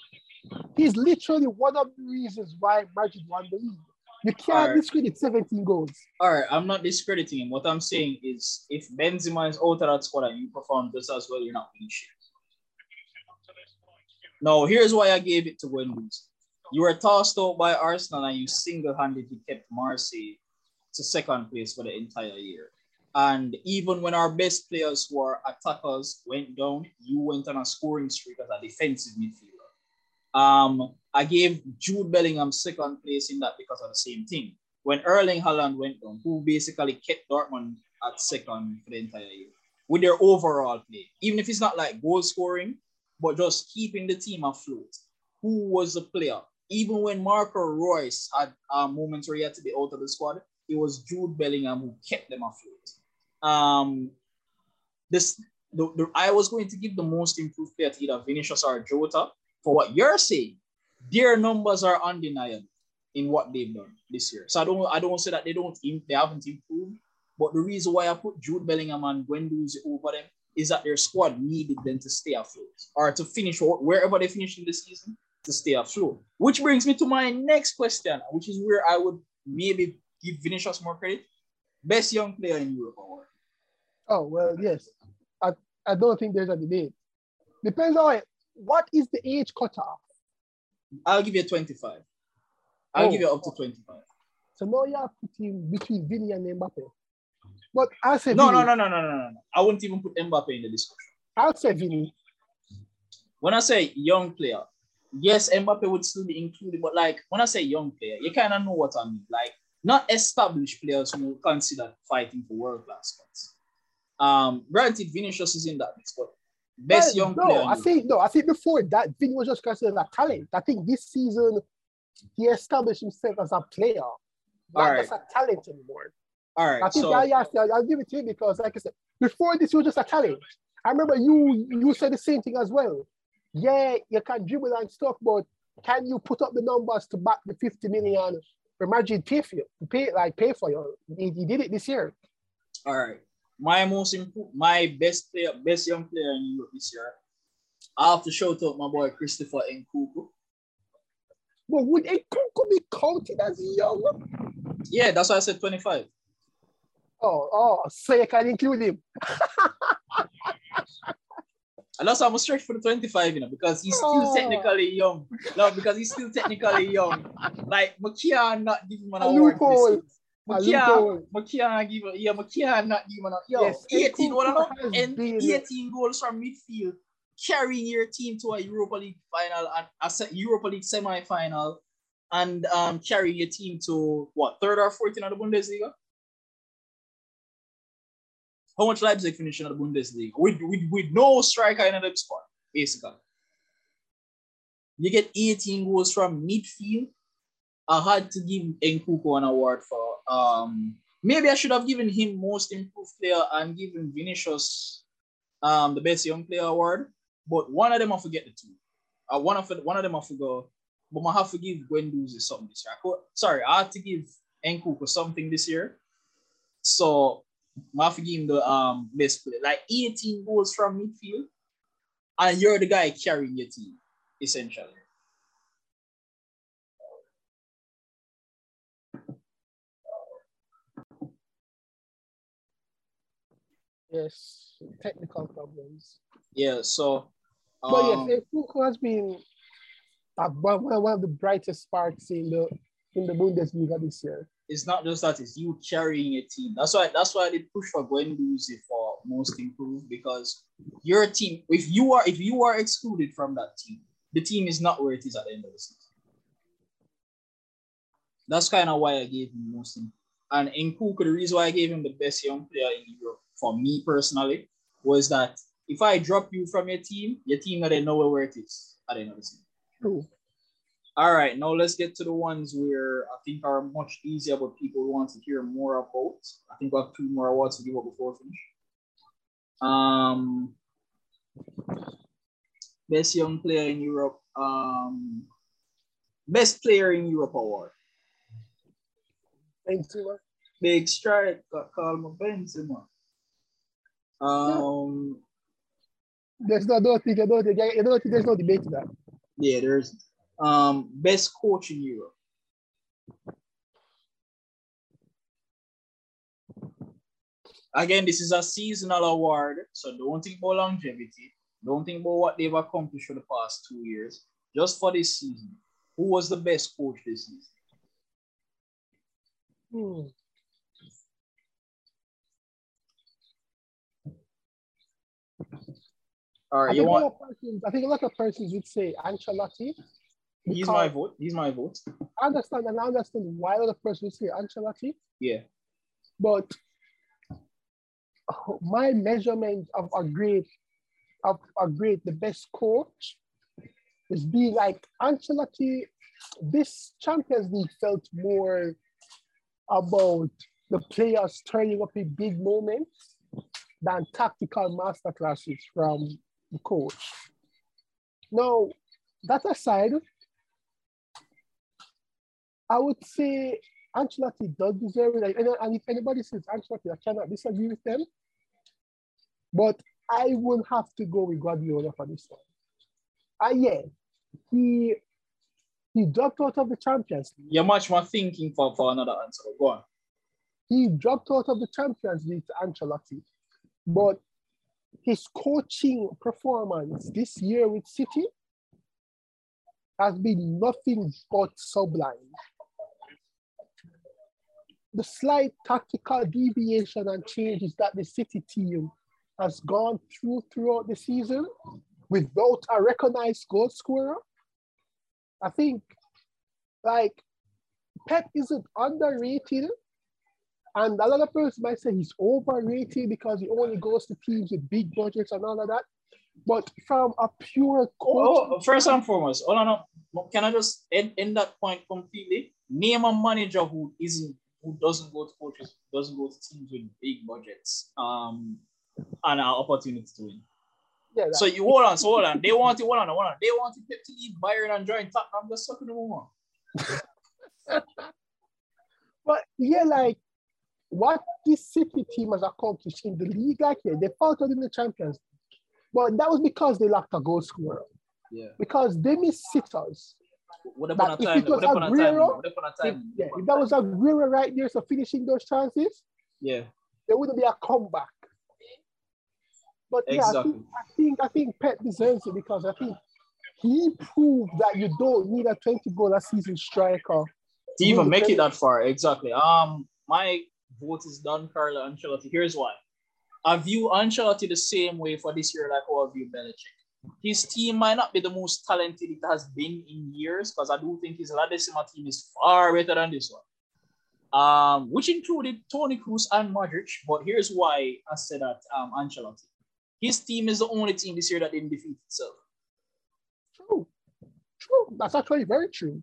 He's literally one of the reasons why Madrid won the league. You can't Alright. discredit 17 goals. All right, I'm not discrediting him. What I'm saying is, if Benzema is out of that squad and you perform just as well, you're not winning shit. No, here's why I gave it to Wendy's. You were tossed out by Arsenal and you single-handedly kept Marseille to second place for the entire year. And even when our best players who are attackers went down, you went on a scoring streak as a defensive midfielder. Um, I gave Jude Bellingham second place in that because of the same thing. When Erling Haaland went down, who basically kept Dortmund at second for the entire year with their overall play, even if it's not like goal scoring, but just keeping the team afloat. Who was the player? Even when Marco Reus had uh, moments where he had to be out of the squad, it was Jude Bellingham who kept them afloat. Um, this the, the, I was going to give the most improved player to either Vinicius or Jota. For what you're saying, their numbers are undeniable in what they've done this year. So I don't I don't say that they don't they haven't improved, but the reason why I put Jude Bellingham and Guendouzi over them is that their squad needed them to stay afloat or to finish wh- wherever they finish in the season to stay afloat. Which brings me to my next question, which is where I would maybe give Vinicius more credit. Best young player in Europe award. Oh, well, yes. I, I don't think there's a debate. Depends on it. What is the age cutoff? I'll give you 25. I'll Oh. give you up to 25. So now you have put him between Vinny and Mbappe. But I'll say No, Vinny. no, no, no, no, no, no. no. I wouldn't even put Mbappe in the discussion. I'll say Vinny. When I say young player, yes, Mbappe would still be included, but like when I say young player, you kind of know what I mean. Like not established players who will consider fighting for world class spots. Um, granted, Vinicius is in that mix, but best Well, young no, player. I think no, I think before that, Vinny was just considered a talent. I think this season he established himself as a player, not Alright. just a talent anymore. All right, I think so I, I, I'll give it to you because, like I said, before this, he was just a talent. I remember you you said the same thing as well. Yeah, you can dribble and stuff, but can you put up the numbers to back the 50 million for Madrid pay for you? Pay like pay for you. He, he did it this year. all right. My most improved, my best player, best young player in Europe this year. I have to shout out my boy Christopher Nkunku. But would Nkunku be counted as young? Yeah, that's why I said 25. Oh, oh, so you can include him. And that's why I'm stretch for the 25, you know, because he's still Oh. technically young. No, because he's still technically young. Like Makia not give him an A award. loophole. this A season. Makia. Makia give yeah, Makia not give him a yo, Yes, 18 what I know, Nkunku has and 18 goals from midfield, carrying your team to a Europa League final and a Europa League semi-final, and um carrying your team to what third or fourth in the Bundesliga. How much Leipzig finished in the Bundesliga with, with, with no striker in the squad, basically. You get 18 goals from midfield. I had to give Nkunku an award for um maybe I should have given him most improved player and given Vinicius um the best young player award, but one of them I forget the two. Uh, one of one of them I forgot, but I have to give Guendouzi something this year. I could, sorry, I had to give Nkunku something this year. So I have to give him the um best player. Like 18 goals from midfield, and you're the guy carrying your team, essentially. Yes, technical problems. Yeah, so um, But yes, Nkunku has been one one of the brightest sparks in the in the Bundesliga this year. It's not just that, it's you carrying a team. That's why that's why they push for Guendouzi uh, for most improved because your team, if you are if you are excluded from that team, the team is not where it is at the end of the season. That's kind of why I gave him most. improved. And Nkunku, the reason why I gave him the best young player in Europe for me personally was that if I drop you from your team, your team not know where it is at the end of the season. True. All right, now let's get to the ones where I think are much easier, but people want to hear more about. I think we have two more awards to give up before we finish. Um, best young player in Europe. Um, best player in Europe award. Benzema. Big strike. Got called Benzema. Um, There's no, I don't think, I don't think, I don't think there's no debate to that. yeah, there's um best coach in Europe. Again, this is a seasonal award, so don't think about longevity. Don't think about what they've accomplished for the past two years. Just for this season, who was the best coach this season? Hmm. All I you think, a lot want? of persons, I think a lot of persons would say Ancelotti. He's my vote. He's my vote. I understand and I understand why a lot of persons would say Ancelotti, Yeah. but oh, my measurement of a great of a great the best coach is be like Ancelotti. This Champions League felt more about the players turning up in big moments than tactical masterclasses from the coach. Now, that aside, I would say Ancelotti does deserve it. And, and if anybody says Ancelotti, I cannot disagree with them. But I will have to go with Guardiola for this one. Ah, yeah, he he dropped out of the Champions League. You're much more thinking for, for another answer. Go on. He dropped out of the Champions League to Ancelotti. But his coaching performance this year with City has been nothing but sublime. The slight tactical deviation and changes that the City team has gone through throughout the season without a recognized goal scorer, I think like Pep isn't underrated. And a lot of people might say he's overrated because he only goes to teams with big budgets and all of that. But from a pure coach, Oh, oh first and foremost, oh, hold on. up. Can I just end, end that point completely? Name a manager who isn't who doesn't go to coaches, doesn't go to teams with big budgets, um, and an opportunity to win. yeah, that- So you hold on, so hold on. They want you, hold on, hold on. They want Pep to leave Bayern and join Tottenham. I'm just sucking them on. but yeah, like what this City team has accomplished in the league, like yeah, they faltered in the Champions League. But that was because they lacked a goal scorer. Yeah. Because they missed sitters. What upon a But if it was? Aguero, What upon a If, yeah, if that was Aguero right there, so finishing those chances, Yeah. there wouldn't be a comeback. But yeah, I, think, I think I think Pep deserves it because I think he proved that you don't need a 20 goal a season striker. to even make it that far. Exactly. Um, my vote is done, Carlo Ancelotti. Here's why. I view Ancelotti the same way for this year, like how I view Belichick. His team might not be the most talented it has been in years, because I do think his La Decima team is far better than this one. Um, which included Toni Kroos and Modric. But here's why I said that um, Ancelotti. His team is the only team this year that didn't defeat itself. True. True. That's actually very true.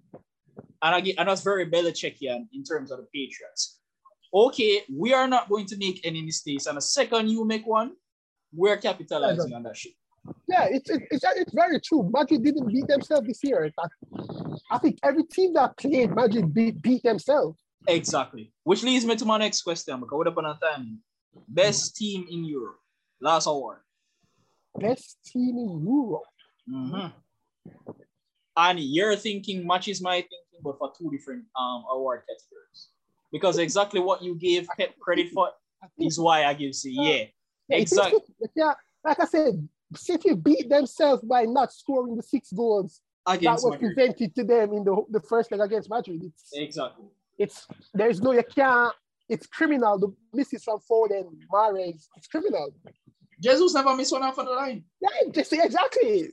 and, I get, and that's very Belichickian in terms of the Patriots. Okay, we are not going to make any mistakes, and the second you make one, we're capitalizing on that shit. Yeah, it's it's, it's, it's very true. Madrid didn't beat themselves this year. I, I think every team that played Madrid beat, beat themselves. Exactly. Which leads me to my next question, because what upon a time, best team in Europe, last award. Best team in Europe. Mhm. And you're thinking matches my thinking, but for two different um award categories. Because exactly what you gave Pep credit for is why I give C. Yeah, Yeah, exactly. Yeah, like I said, City beat themselves by not scoring the six goals that Against was Madrid. presented to them in the, the first leg against Madrid. It's Exactly. it's there's no you can't. It's criminal. The misses from Foden, Mahrez, it's criminal. Jesus never missed one off of the line. Yeah, just exactly.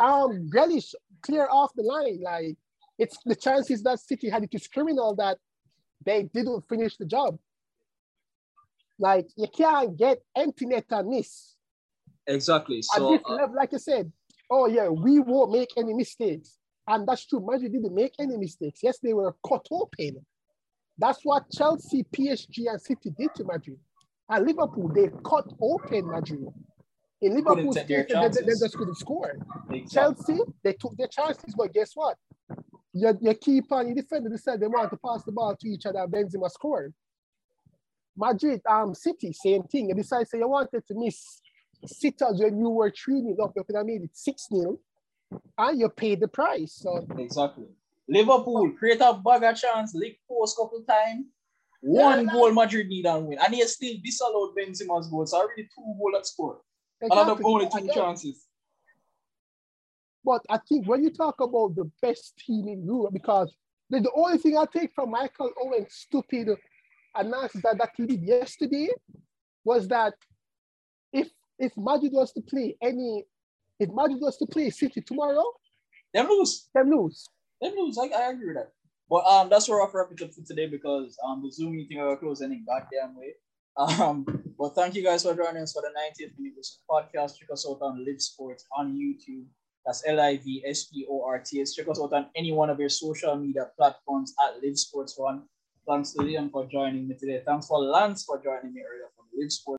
Um, Grealish clear off the line. Like it's the chances that City had it is criminal that they didn't finish the job. Like you can't get empty net and miss. Exactly. At So this uh, level, like I said, oh yeah, we won't make any mistakes. And that's true. Madrid didn't make any mistakes. Yes, they were cut open. That's what Chelsea, PSG, and City did to Madrid. And Liverpool, they cut open Madrid. In Liverpool's take their case, they, they, they just couldn't score. exactly. Chelsea, they took their chances, but guess what? Your, your keeper and your defender decided they wanted to pass the ball to each other and Benzema scored. Madrid, um, City, same thing. You decided say you wanted to miss sitters when you were 3 0 up, you could have made it 6 0 and you paid the price. So Exactly. Liverpool create a bag of chance, leak post couple times. One Yeah. goal Madrid need and win. And he still disallowed Benzema's goal. So already two goal at score. Another goal only two Again, chances. But I think when you talk about the best team in Europe, because the, the only thing I take from Michael Owen's stupid analysis that, that he did yesterday was that if Madrid was to play any, if Madrid was to play City tomorrow, Them lose. they lose. Them lose. I, I agree with that. But um, that's where I'll wrap it up for today because um, the Zoom meeting will close any goddamn way. Um, but thank you guys for joining us for the 90th minute podcast. Check us out on Live Sports on YouTube. That's L I V S P O R T S. Check us out on any one of your social media platforms at Live Sports One. Thanks to Liam for joining me today. Thanks for Lance for joining me earlier from Live Sports.